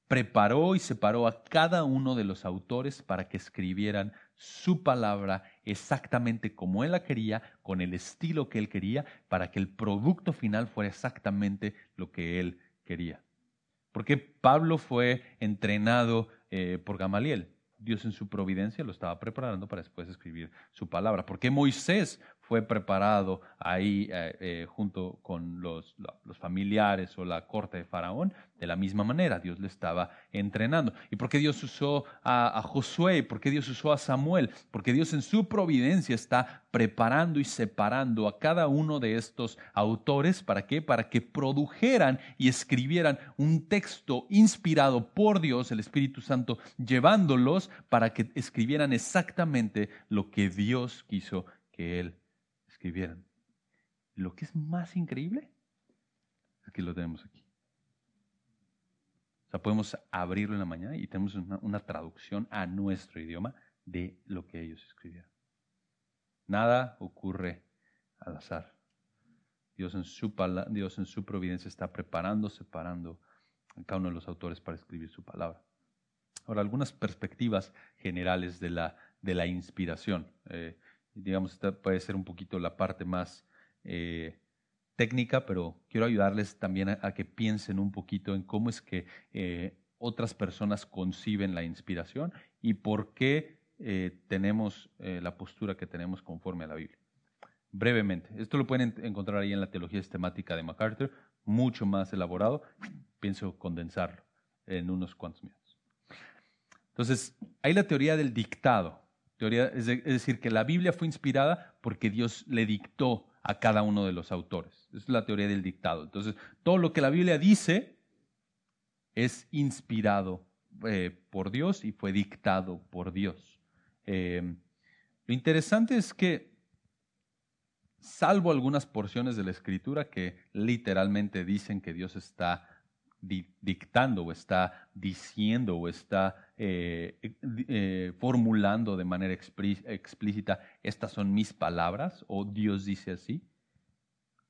preparó y separó a cada uno de los autores para que escribieran su palabra exactamente como él la quería, con el estilo que él quería, para que el producto final fuera exactamente lo que él quería. Porque Pablo fue entrenado eh, por Gamaliel. Dios en su providencia lo estaba preparando para después escribir su palabra. Porque Moisés fue preparado ahí eh, eh, junto con los, familiares o la corte de Faraón, de la misma manera, Dios le estaba entrenando. ¿Y por qué Dios usó a, a Josué? ¿Por qué Dios usó a Samuel? Porque Dios en su providencia está preparando y separando a cada uno de estos autores, ¿para qué? Para que produjeran y escribieran un texto inspirado por Dios, el Espíritu Santo, llevándolos para que escribieran exactamente lo que Dios quiso que Él escribieran. Lo que es más increíble es que lo tenemos aquí. O sea, podemos abrirlo en la mañana y tenemos una, traducción a nuestro idioma de lo que ellos escribieron. Nada ocurre al azar. Dios en su, Dios en su providencia está preparando, separando a cada uno de los autores para escribir su palabra. Ahora, algunas perspectivas generales de la, de la inspiración. Eh, digamos, esta puede ser un poquito la parte más eh, técnica, pero quiero ayudarles también a, que piensen un poquito en cómo es que eh, otras personas conciben la inspiración y por qué eh, tenemos la postura que tenemos conforme a la Biblia. Brevemente, esto lo pueden encontrar ahí en la teología sistemática de MacArthur, mucho más elaborado, pienso condensarlo en unos cuantos minutos. Entonces, hay la teoría del dictado, Teoría, es, decir, que la Biblia fue inspirada porque Dios le dictó a cada uno de los autores. Es la teoría del dictado. Entonces, todo lo que la Biblia dice es inspirado eh, por Dios y fue dictado por Dios. Eh, lo interesante es que, salvo algunas porciones de la Escritura que literalmente dicen que Dios está dictando o está diciendo o está eh, eh, formulando de manera explícita, estas son mis palabras o Dios dice así.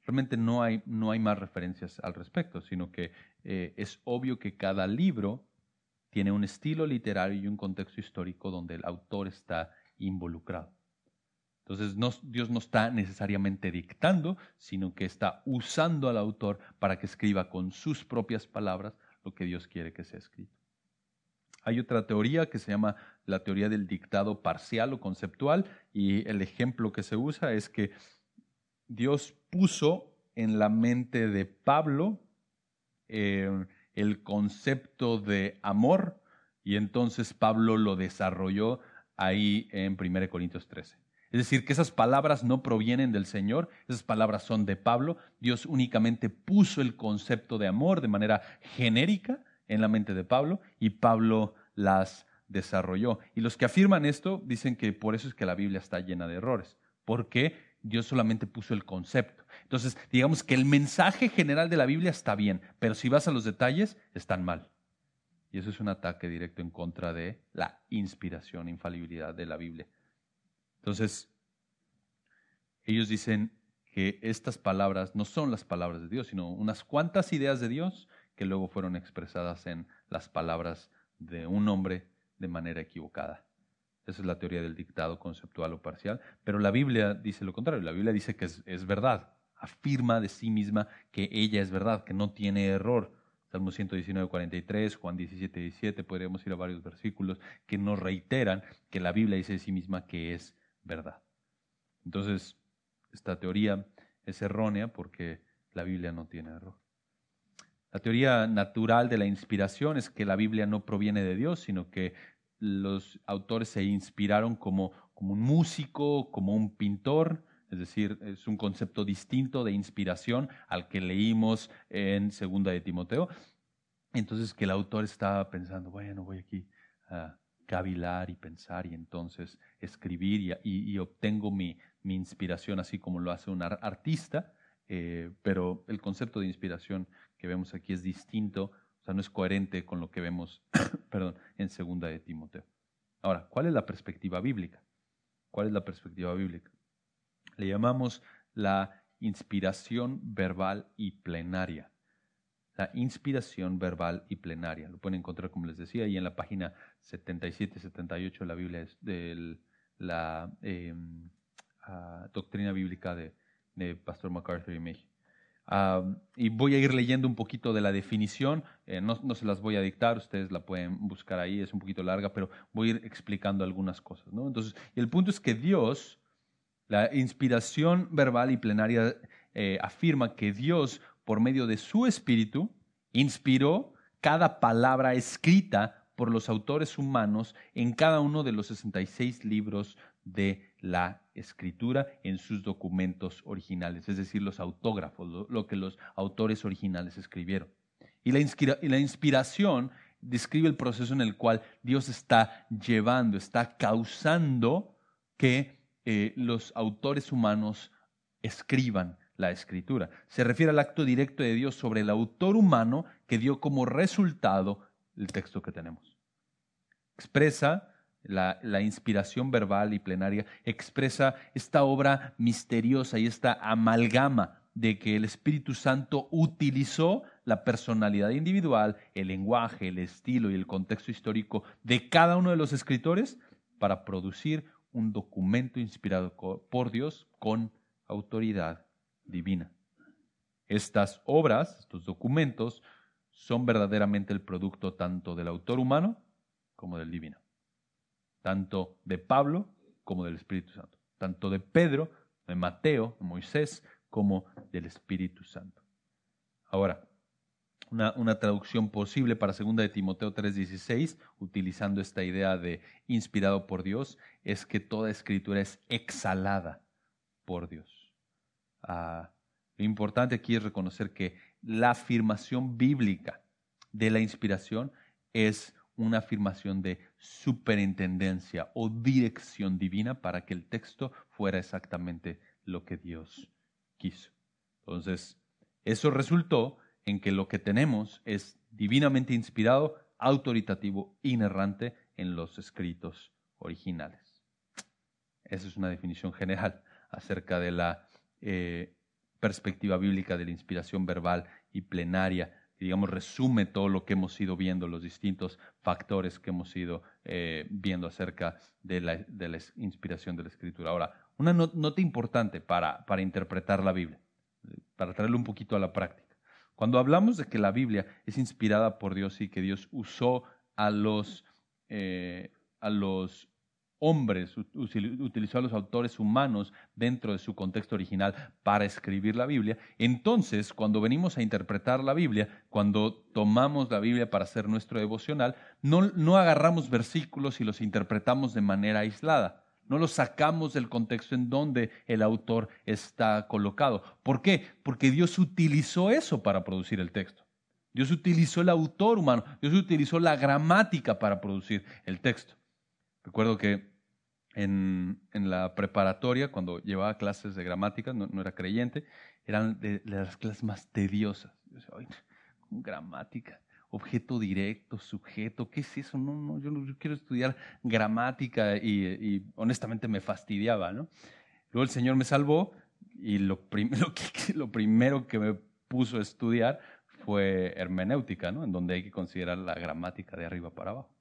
Realmente no hay, no hay más referencias al respecto, sino que eh, es obvio que cada libro tiene un estilo literario y un contexto histórico donde el autor está involucrado. Entonces Dios no está necesariamente dictando, sino que está usando al autor para que escriba con sus propias palabras lo que Dios quiere que sea escrito. Hay otra teoría que se llama la teoría del dictado parcial o conceptual y el ejemplo que se usa es que Dios puso en la mente de Pablo eh, el concepto de amor y entonces Pablo lo desarrolló ahí en 1 Corintios 13. Es decir, que esas palabras no provienen del Señor, esas palabras son de Pablo. Dios únicamente puso el concepto de amor de manera genérica en la mente de Pablo y Pablo las desarrolló. Y los que afirman esto dicen que por eso es que la Biblia está llena de errores, porque Dios solamente puso el concepto. Entonces, digamos que el mensaje general de la Biblia está bien, pero si vas a los detalles, están mal. Y eso es un ataque directo en contra de la inspiración, infalibilidad de la Biblia. Entonces, ellos dicen que estas palabras no son las palabras de Dios, sino unas cuantas ideas de Dios que luego fueron expresadas en las palabras de un hombre de manera equivocada. Esa es la teoría del dictado conceptual o parcial. Pero la Biblia dice lo contrario. La Biblia dice que es, verdad. Afirma de sí misma que ella es verdad, que no tiene error. Salmo 119, 43, Juan 17, 17, podríamos ir a varios versículos que nos reiteran que la Biblia dice de sí misma que es verdad. Entonces, esta teoría es errónea porque la Biblia no tiene error. La teoría natural de la inspiración es que la Biblia no proviene de Dios, sino que los autores se inspiraron como, como un músico, como un pintor, es decir, es un concepto distinto de inspiración al que leímos en Segunda de Timoteo. Entonces que el autor estaba pensando, bueno, voy aquí a cavilar y pensar y entonces escribir y, obtengo mi, inspiración así como lo hace un artista, eh, pero el concepto de inspiración que vemos aquí es distinto sea, no es coherente con lo que vemos *coughs* perdón, en segunda de Timoteo. Ahora, ¿cuál es la perspectiva bíblica? ¿Cuál es la perspectiva bíblica? Le llamamos la inspiración verbal y plenaria. La inspiración verbal y plenaria. Lo pueden encontrar, como les decía, ahí en la página 77-78 de la Biblia, de la em, ah, doctrina bíblica de, de Pastor MacArthur y México y voy a ir leyendo un poquito de la definición, eh, no, se las voy a dictar, ustedes la pueden buscar ahí, es un poquito larga, pero voy a ir explicando algunas cosas. ¿no? Entonces, el punto es que Dios, la inspiración verbal y plenaria eh, afirma que Dios, por medio de su espíritu, inspiró cada palabra escrita por los autores humanos en cada uno de los 66 libros de la escritura en sus documentos originales, es decir, los autógrafos, lo, que los autores originales escribieron. Y la, inspiración describe el proceso en el cual Dios está llevando, está causando que eh, los autores humanos escriban la escritura. Se refiere al acto directo de Dios sobre el autor humano que dio como resultado el texto que tenemos. Expresa la, inspiración verbal y plenaria, expresa esta obra misteriosa y esta amalgama de que el Espíritu Santo utilizó la personalidad individual, el lenguaje, el estilo y el contexto histórico de cada uno de los escritores para producir un documento inspirado por Dios con autoridad divina. Estas obras, estos documentos, son verdaderamente el producto tanto del autor humano como del divino tanto de Pablo como del Espíritu Santo, tanto de Pedro, de Mateo, de Moisés, como del Espíritu Santo. Ahora, una, traducción posible para 2 de Timoteo 3:16, utilizando esta idea de inspirado por Dios, es que toda escritura es exhalada por Dios. Ah, lo importante aquí es reconocer que la afirmación bíblica de la inspiración es una afirmación de superintendencia o dirección divina para que el texto fuera exactamente lo que Dios quiso. Entonces, eso resultó en que lo que tenemos es divinamente inspirado, autoritativo, inerrante en los escritos originales. Esa es una definición general acerca de la eh, perspectiva bíblica de la inspiración verbal y plenaria digamos, resume todo lo que hemos ido viendo, los distintos factores que hemos ido eh, viendo acerca de la, inspiración de la escritura. Ahora, una nota importante para, para interpretar la Biblia, para traerlo un poquito a la práctica. Cuando hablamos de que la Biblia es inspirada por Dios y que Dios usó a los, eh, a los hombres, utilizó a los autores humanos dentro de su contexto original para escribir la Biblia. Entonces, cuando venimos a interpretar la Biblia, cuando tomamos la Biblia para hacer nuestro devocional, no, no agarramos versículos y los interpretamos de manera aislada. No los sacamos del contexto en donde el autor está colocado. ¿Por qué? Porque Dios utilizó eso para producir el texto. Dios utilizó el autor humano, Dios utilizó la gramática para producir el texto. Recuerdo que en, la preparatoria, cuando llevaba clases de gramática, no, era creyente, eran de, las clases más tediosas. Yo decía, gramática. objeto directo, sujeto, ¿qué es eso? No, no, yo, no, quiero estudiar gramática y, honestamente me fastidiaba, ¿no? Luego el Señor me salvó y lo, *laughs* lo primero que me puso a estudiar fue hermenéutica, ¿no? En donde hay que considerar la gramática de arriba para abajo.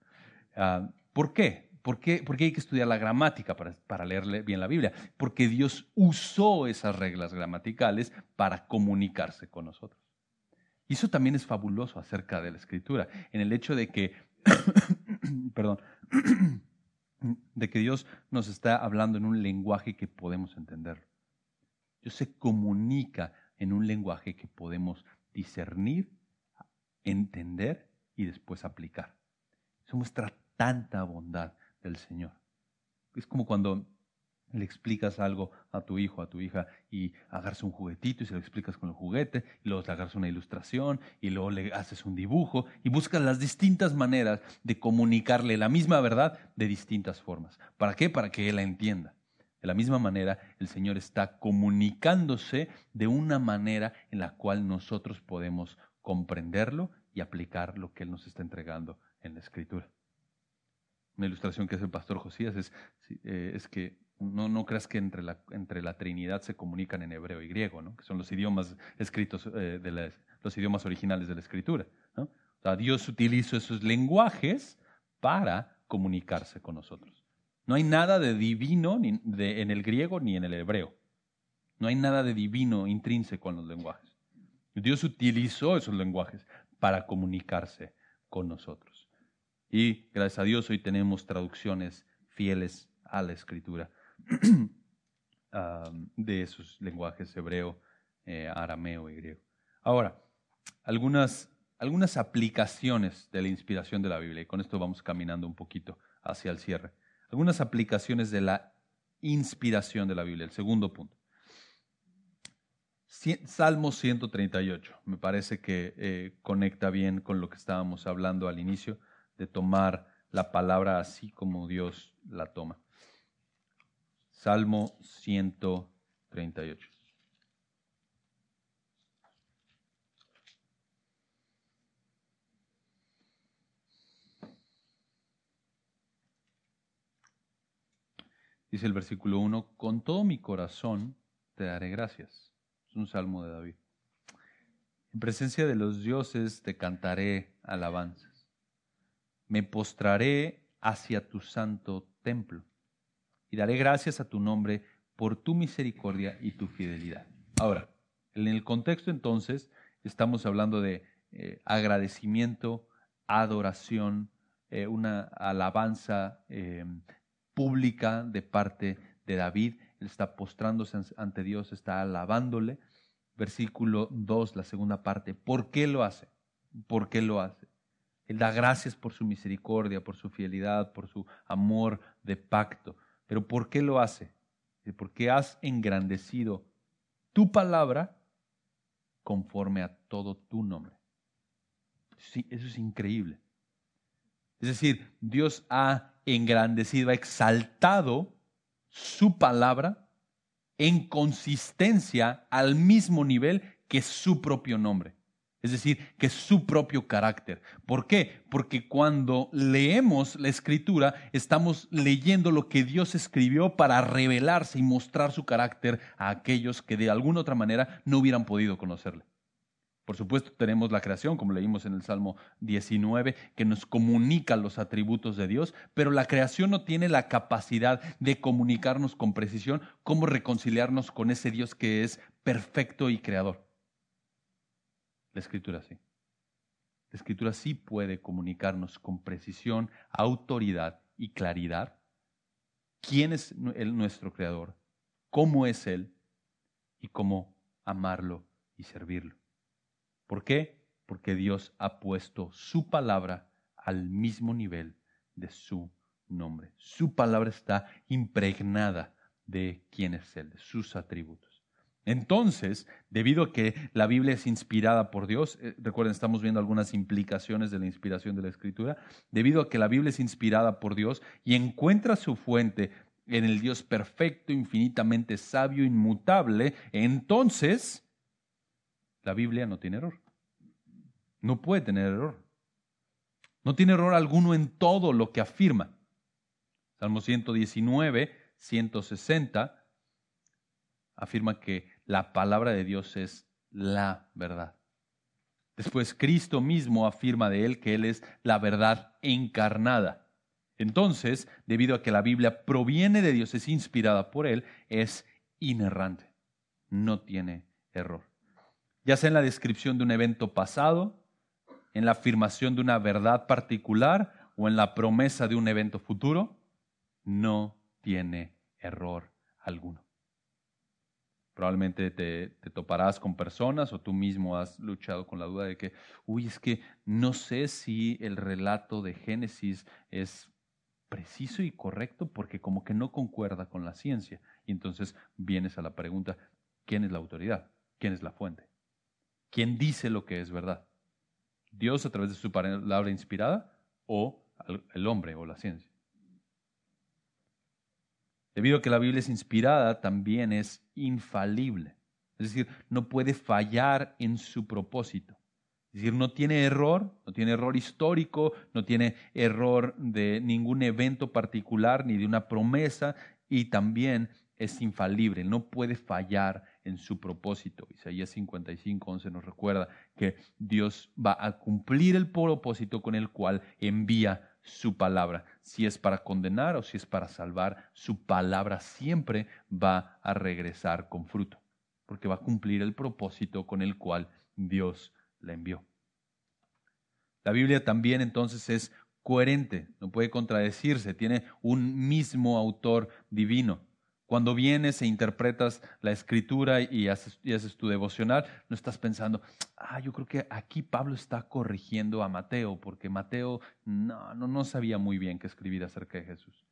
Ah, ¿Por qué? ¿Por qué? Hay que estudiar la gramática para, leerle bien la Biblia. Porque Dios usó esas reglas gramaticales para comunicarse con nosotros. Y eso también es fabuloso acerca de la escritura, en el hecho de que, *coughs* perdón, *coughs* de que Dios nos está hablando en un lenguaje que podemos entender. Dios se comunica en un lenguaje que podemos discernir, entender y después aplicar. Eso muestra tanta bondad del Señor. Es como cuando le explicas algo a tu hijo, a tu hija, y agarras un juguetito y se lo explicas con el juguete, y luego le agarras una ilustración, y luego le haces un dibujo, y buscas las distintas maneras de comunicarle la misma verdad de distintas formas. ¿Para qué? Para que él la entienda. De la misma manera, el Señor está comunicándose de una manera en la cual nosotros podemos comprenderlo y aplicar lo que Él nos está entregando en la Escritura. Una ilustración que hace el pastor Josías es, eh, es que no, no creas que entre la, entre la Trinidad se comunican en hebreo y griego, ¿no? que son los idiomas escritos, eh, de los idiomas originales de la Escritura. ¿no? Dios utilizó esos lenguajes para comunicarse con nosotros. No hay nada de divino ni en el griego ni en el hebreo. No hay nada de divino intrínseco en los lenguajes. Dios utilizó esos lenguajes para comunicarse con nosotros. Y gracias a Dios hoy tenemos traducciones fieles a la escritura *clears throat* de esos lenguajes hebreo, eh, arameo y griego. Ahora, algunas, algunas aplicaciones de la inspiración de la Biblia, y con esto vamos caminando un poquito hacia el cierre. Algunas aplicaciones de la inspiración de la Biblia, el segundo punto. Salmo 138, me parece que eh, conecta bien con lo que estábamos hablando al inicio, de tomar la palabra así como Dios la toma. Salmo 138. Dice el versículo 1, con todo mi corazón te daré gracias. Es un salmo de David. En presencia de los dioses te cantaré alabanzas. Me postraré hacia tu santo templo y daré gracias a tu nombre por tu misericordia y tu fidelidad. Ahora, en el contexto entonces estamos hablando de eh, agradecimiento, adoración, eh, una alabanza eh, pública de parte de David. Él está postrándose ante Dios, está alabándole. Versículo 2, la segunda parte. ¿Por qué lo hace? ¿Por qué lo hace? Él da gracias por su misericordia, por su fidelidad, por su amor de pacto. Pero ¿por qué lo hace? Porque has engrandecido tu palabra conforme a todo tu nombre. Sí, eso es increíble. Es decir, Dios ha engrandecido, ha exaltado su palabra en consistencia al mismo nivel que su propio nombre. Es decir, que su propio carácter. ¿Por qué? Porque cuando leemos la escritura, estamos leyendo lo que Dios escribió para revelarse y mostrar su carácter a aquellos que de alguna otra manera no hubieran podido conocerle. Por supuesto, tenemos la creación, como leímos en el Salmo 19, que nos comunica los atributos de Dios, pero la creación no tiene la capacidad de comunicarnos con precisión cómo reconciliarnos con ese Dios que es perfecto y creador. La escritura sí. La escritura sí puede comunicarnos con precisión, autoridad y claridad quién es el, nuestro creador, cómo es Él y cómo amarlo y servirlo. ¿Por qué? Porque Dios ha puesto su palabra al mismo nivel de su nombre. Su palabra está impregnada de quién es Él, de sus atributos. Entonces, debido a que la Biblia es inspirada por Dios, eh, recuerden, estamos viendo algunas implicaciones de la inspiración de la Escritura, debido a que la Biblia es inspirada por Dios y encuentra su fuente en el Dios perfecto, infinitamente sabio, inmutable, entonces la Biblia no tiene error. No puede tener error. No tiene error alguno en todo lo que afirma. Salmo 119, 160 afirma que la palabra de Dios es la verdad. Después Cristo mismo afirma de él que él es la verdad encarnada. Entonces, debido a que la Biblia proviene de Dios, es inspirada por él, es inerrante. No tiene error. Ya sea en la descripción de un evento pasado, en la afirmación de una verdad particular o en la promesa de un evento futuro, no tiene error alguno. Probablemente te, toparás con personas o tú mismo has luchado con la duda de que, uy, es que no sé si el relato de Génesis es preciso y correcto porque como que no concuerda con la ciencia. Y entonces vienes a la pregunta, ¿quién es la autoridad? ¿Quién es la fuente? ¿Quién dice lo que es verdad? ¿Dios a través de su palabra inspirada o el hombre o la ciencia? Debido a que la Biblia es inspirada, también es infalible. Es decir, no puede fallar en su propósito. Es decir, no tiene error, no tiene error histórico, no tiene error de ningún evento particular ni de una promesa y también es infalible, no puede fallar en su propósito. Isaías 55, 11 nos recuerda que Dios va a cumplir el propósito con el cual envía su palabra. Si es para condenar o si es para salvar, su palabra siempre va a regresar con fruto, porque va a cumplir el propósito con el cual Dios la envió. La Biblia también entonces es coherente, no puede contradecirse, tiene un mismo autor divino. Cuando vienes e interpretas la escritura y haces, tu devocional, no estás pensando, ah, yo creo que aquí Pablo está corrigiendo a Mateo, porque Mateo no, no, no sabía muy bien qué escribir acerca de Jesús.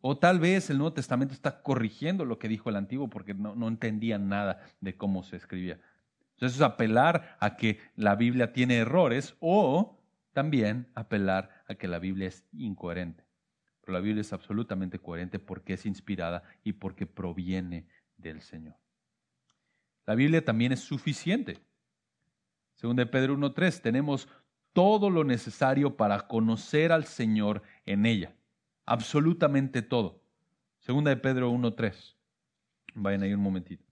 O tal vez el Nuevo Testamento está corrigiendo lo que dijo el Antiguo porque no, no entendía nada de cómo se escribía. Entonces es apelar a que la Biblia tiene errores o también apelar a que la Biblia es incoherente. Pero la Biblia es absolutamente coherente porque es inspirada y porque proviene del Señor. La Biblia también es suficiente. Según de Pedro 1.3, tenemos todo lo necesario para conocer al Señor en ella. Absolutamente todo. Segunda de Pedro 1.3. Vayan ahí un momentito.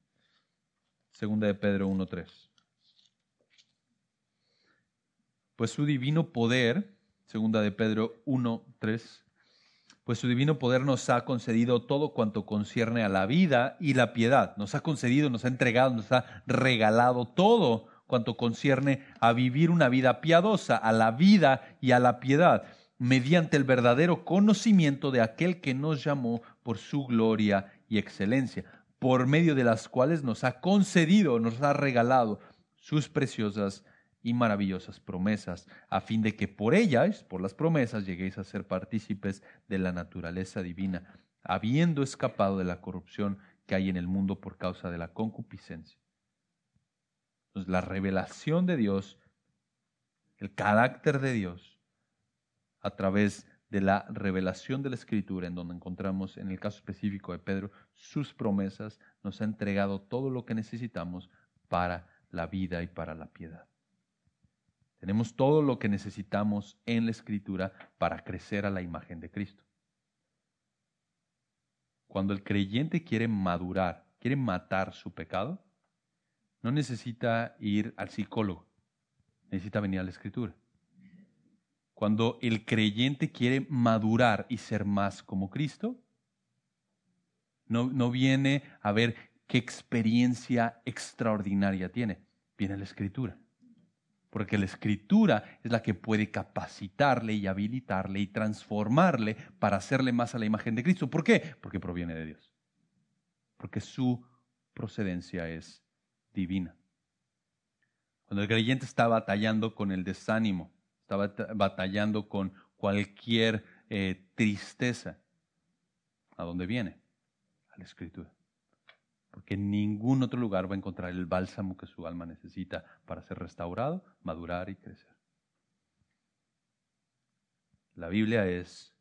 Segunda de Pedro 1.3. Pues su divino poder, segunda de Pedro 1.3, pues su divino poder nos ha concedido todo cuanto concierne a la vida y la piedad. Nos ha concedido, nos ha entregado, nos ha regalado todo cuanto concierne a vivir una vida piadosa, a la vida y a la piedad, mediante el verdadero conocimiento de aquel que nos llamó por su gloria y excelencia, por medio de las cuales nos ha concedido, nos ha regalado sus preciosas y maravillosas promesas, a fin de que por ellas, por las promesas, lleguéis a ser partícipes de la naturaleza divina, habiendo escapado de la corrupción que hay en el mundo por causa de la concupiscencia. Entonces, la revelación de Dios, el carácter de Dios, a través de la revelación de la Escritura, en donde encontramos, en el caso específico de Pedro, sus promesas, nos ha entregado todo lo que necesitamos para la vida y para la piedad. Tenemos todo lo que necesitamos en la escritura para crecer a la imagen de Cristo. Cuando el creyente quiere madurar, quiere matar su pecado, no necesita ir al psicólogo, necesita venir a la escritura. Cuando el creyente quiere madurar y ser más como Cristo, no, no viene a ver qué experiencia extraordinaria tiene, viene a la escritura porque la escritura es la que puede capacitarle y habilitarle y transformarle para hacerle más a la imagen de Cristo. ¿Por qué? Porque proviene de Dios. Porque su procedencia es divina. Cuando el creyente está batallando con el desánimo, está batallando con cualquier eh, tristeza, ¿a dónde viene? A la escritura porque en ningún otro lugar va a encontrar el bálsamo que su alma necesita para ser restaurado, madurar y crecer. La Biblia es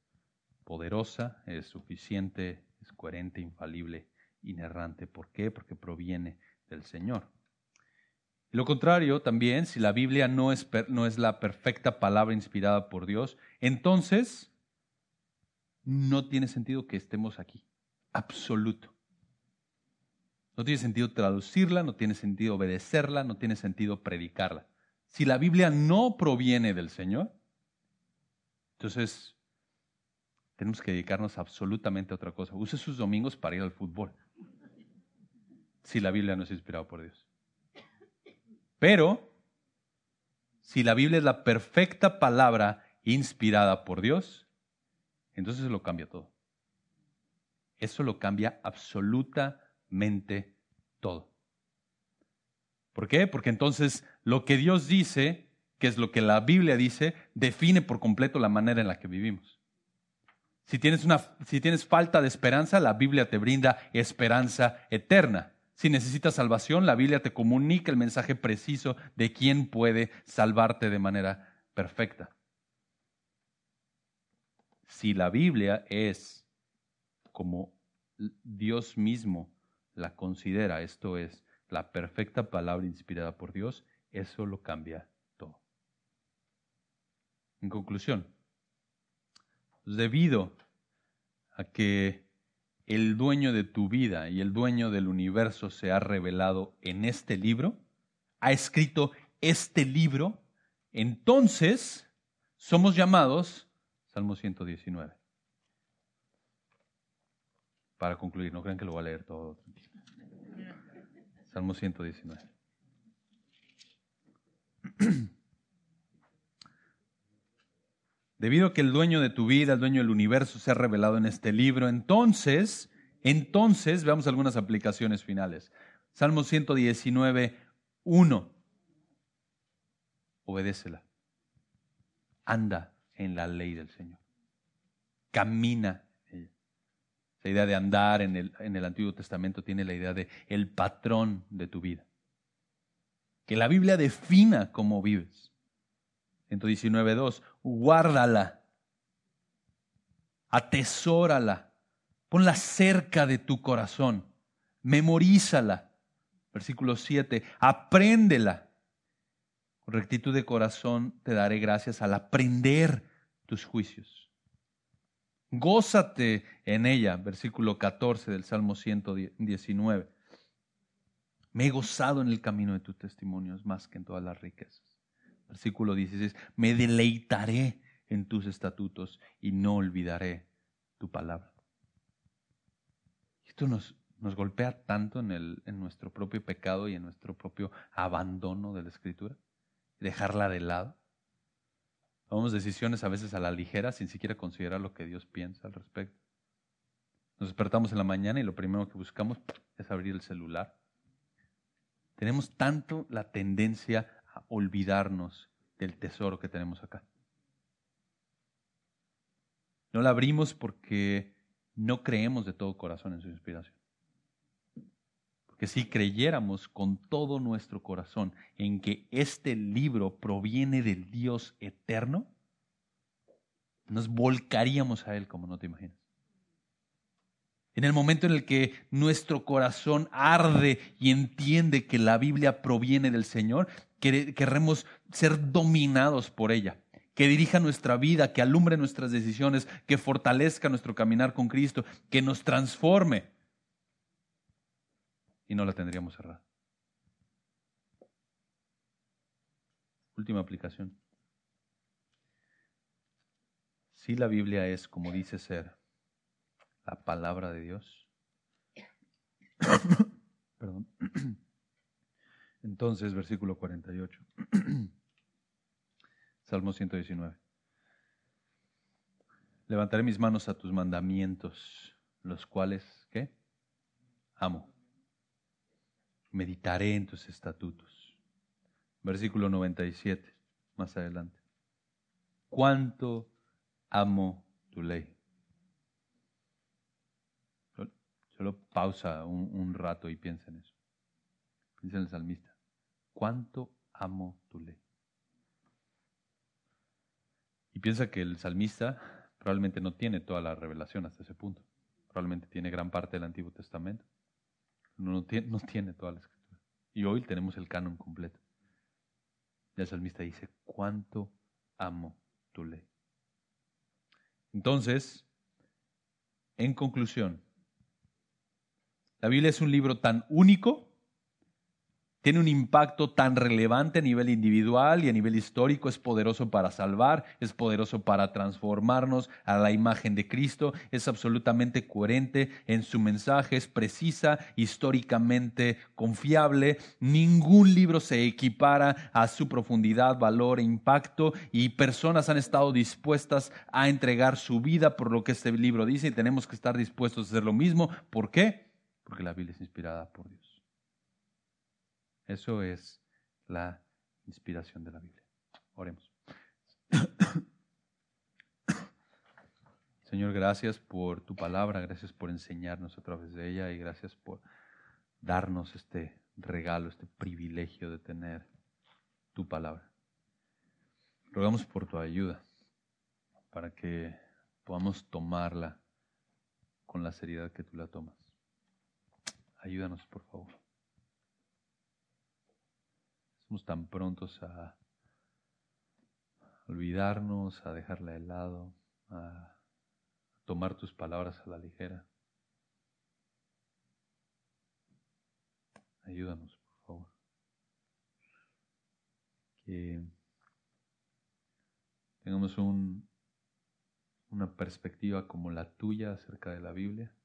poderosa, es suficiente, es coherente, infalible, inerrante. ¿Por qué? Porque proviene del Señor. Y lo contrario también, si la Biblia no es, no es la perfecta palabra inspirada por Dios, entonces no tiene sentido que estemos aquí. Absoluto. No tiene sentido traducirla, no tiene sentido obedecerla, no tiene sentido predicarla. Si la Biblia no proviene del Señor, entonces tenemos que dedicarnos absolutamente a otra cosa. Use sus domingos para ir al fútbol. Si la Biblia no es inspirada por Dios. Pero, si la Biblia es la perfecta palabra inspirada por Dios, entonces lo cambia todo. Eso lo cambia absolutamente todo. ¿Por qué? Porque entonces lo que Dios dice, que es lo que la Biblia dice, define por completo la manera en la que vivimos. Si tienes, una, si tienes falta de esperanza, la Biblia te brinda esperanza eterna. Si necesitas salvación, la Biblia te comunica el mensaje preciso de quién puede salvarte de manera perfecta. Si la Biblia es como Dios mismo la considera, esto es, la perfecta palabra inspirada por Dios, eso lo cambia todo. En conclusión, debido a que el dueño de tu vida y el dueño del universo se ha revelado en este libro, ha escrito este libro, entonces somos llamados, Salmo 119. Para concluir, no crean que lo voy a leer todo. Salmo 119. *clears throat* Debido a que el dueño de tu vida, el dueño del universo se ha revelado en este libro, entonces, entonces, veamos algunas aplicaciones finales. Salmo 119, 1. Obedécela. Anda en la ley del Señor. Camina. La idea de andar en el, en el Antiguo Testamento tiene la idea de el patrón de tu vida. Que la Biblia defina cómo vives. 119.2, guárdala, atesórala, ponla cerca de tu corazón, memorízala. Versículo 7, apréndela. Con rectitud de corazón te daré gracias al aprender tus juicios. Gózate en ella, versículo 14 del Salmo 119. Me he gozado en el camino de tus testimonios más que en todas las riquezas. Versículo 16, me deleitaré en tus estatutos y no olvidaré tu palabra. Esto nos, nos golpea tanto en, el, en nuestro propio pecado y en nuestro propio abandono de la escritura, dejarla de lado. Tomamos decisiones a veces a la ligera sin siquiera considerar lo que Dios piensa al respecto. Nos despertamos en la mañana y lo primero que buscamos es abrir el celular. Tenemos tanto la tendencia a olvidarnos del tesoro que tenemos acá. No la abrimos porque no creemos de todo corazón en su inspiración. Porque si creyéramos con todo nuestro corazón en que este libro proviene del Dios eterno, nos volcaríamos a Él como no te imaginas. En el momento en el que nuestro corazón arde y entiende que la Biblia proviene del Señor, queremos ser dominados por ella, que dirija nuestra vida, que alumbre nuestras decisiones, que fortalezca nuestro caminar con Cristo, que nos transforme. Y no la tendríamos cerrada. Última aplicación. Si la Biblia es como dice ser, la palabra de Dios. *coughs* Perdón. *coughs* Entonces, versículo 48. *coughs* Salmo 119. Levantaré mis manos a tus mandamientos, los cuales, ¿qué? Amo. Meditaré en tus estatutos. Versículo 97, más adelante. ¿Cuánto amo tu ley? Solo pausa un, rato y piensa en eso. Piensa en el salmista. ¿Cuánto amo tu ley? Y piensa que el salmista probablemente no tiene toda la revelación hasta ese punto. Probablemente tiene gran parte del Antiguo Testamento. No, tiene, no tiene toda la escritura. Y hoy tenemos el canon completo. el salmista dice, ¿cuánto amo tu ley? Entonces, en conclusión, la Biblia es un libro tan único tiene un impacto tan relevante a nivel individual y a nivel histórico, es poderoso para salvar, es poderoso para transformarnos a la imagen de Cristo, es absolutamente coherente en su mensaje, es precisa, históricamente confiable, ningún libro se equipara a su profundidad, valor e impacto y personas han estado dispuestas a entregar su vida por lo que este libro dice y tenemos que estar dispuestos a hacer lo mismo. ¿Por qué? Porque la Biblia es inspirada por Dios. Eso es la inspiración de la Biblia. Oremos. Señor, gracias por tu palabra, gracias por enseñarnos a través de ella y gracias por darnos este regalo, este privilegio de tener tu palabra. Rogamos por tu ayuda para que podamos tomarla con la seriedad que tú la tomas. Ayúdanos, por favor tan prontos a olvidarnos, a dejarla de lado, a tomar tus palabras a la ligera. Ayúdanos, por favor. Que tengamos un, una perspectiva como la tuya acerca de la Biblia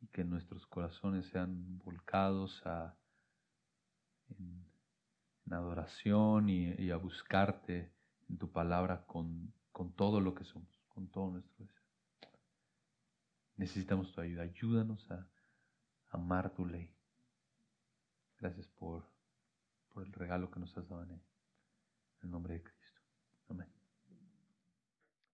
y que nuestros corazones sean volcados a en adoración y, a buscarte en tu palabra con, con, todo lo que somos, con todo nuestro deseo. Necesitamos tu ayuda. Ayúdanos a amar tu ley. Gracias por, por el regalo que nos has dado en, en el nombre de Cristo.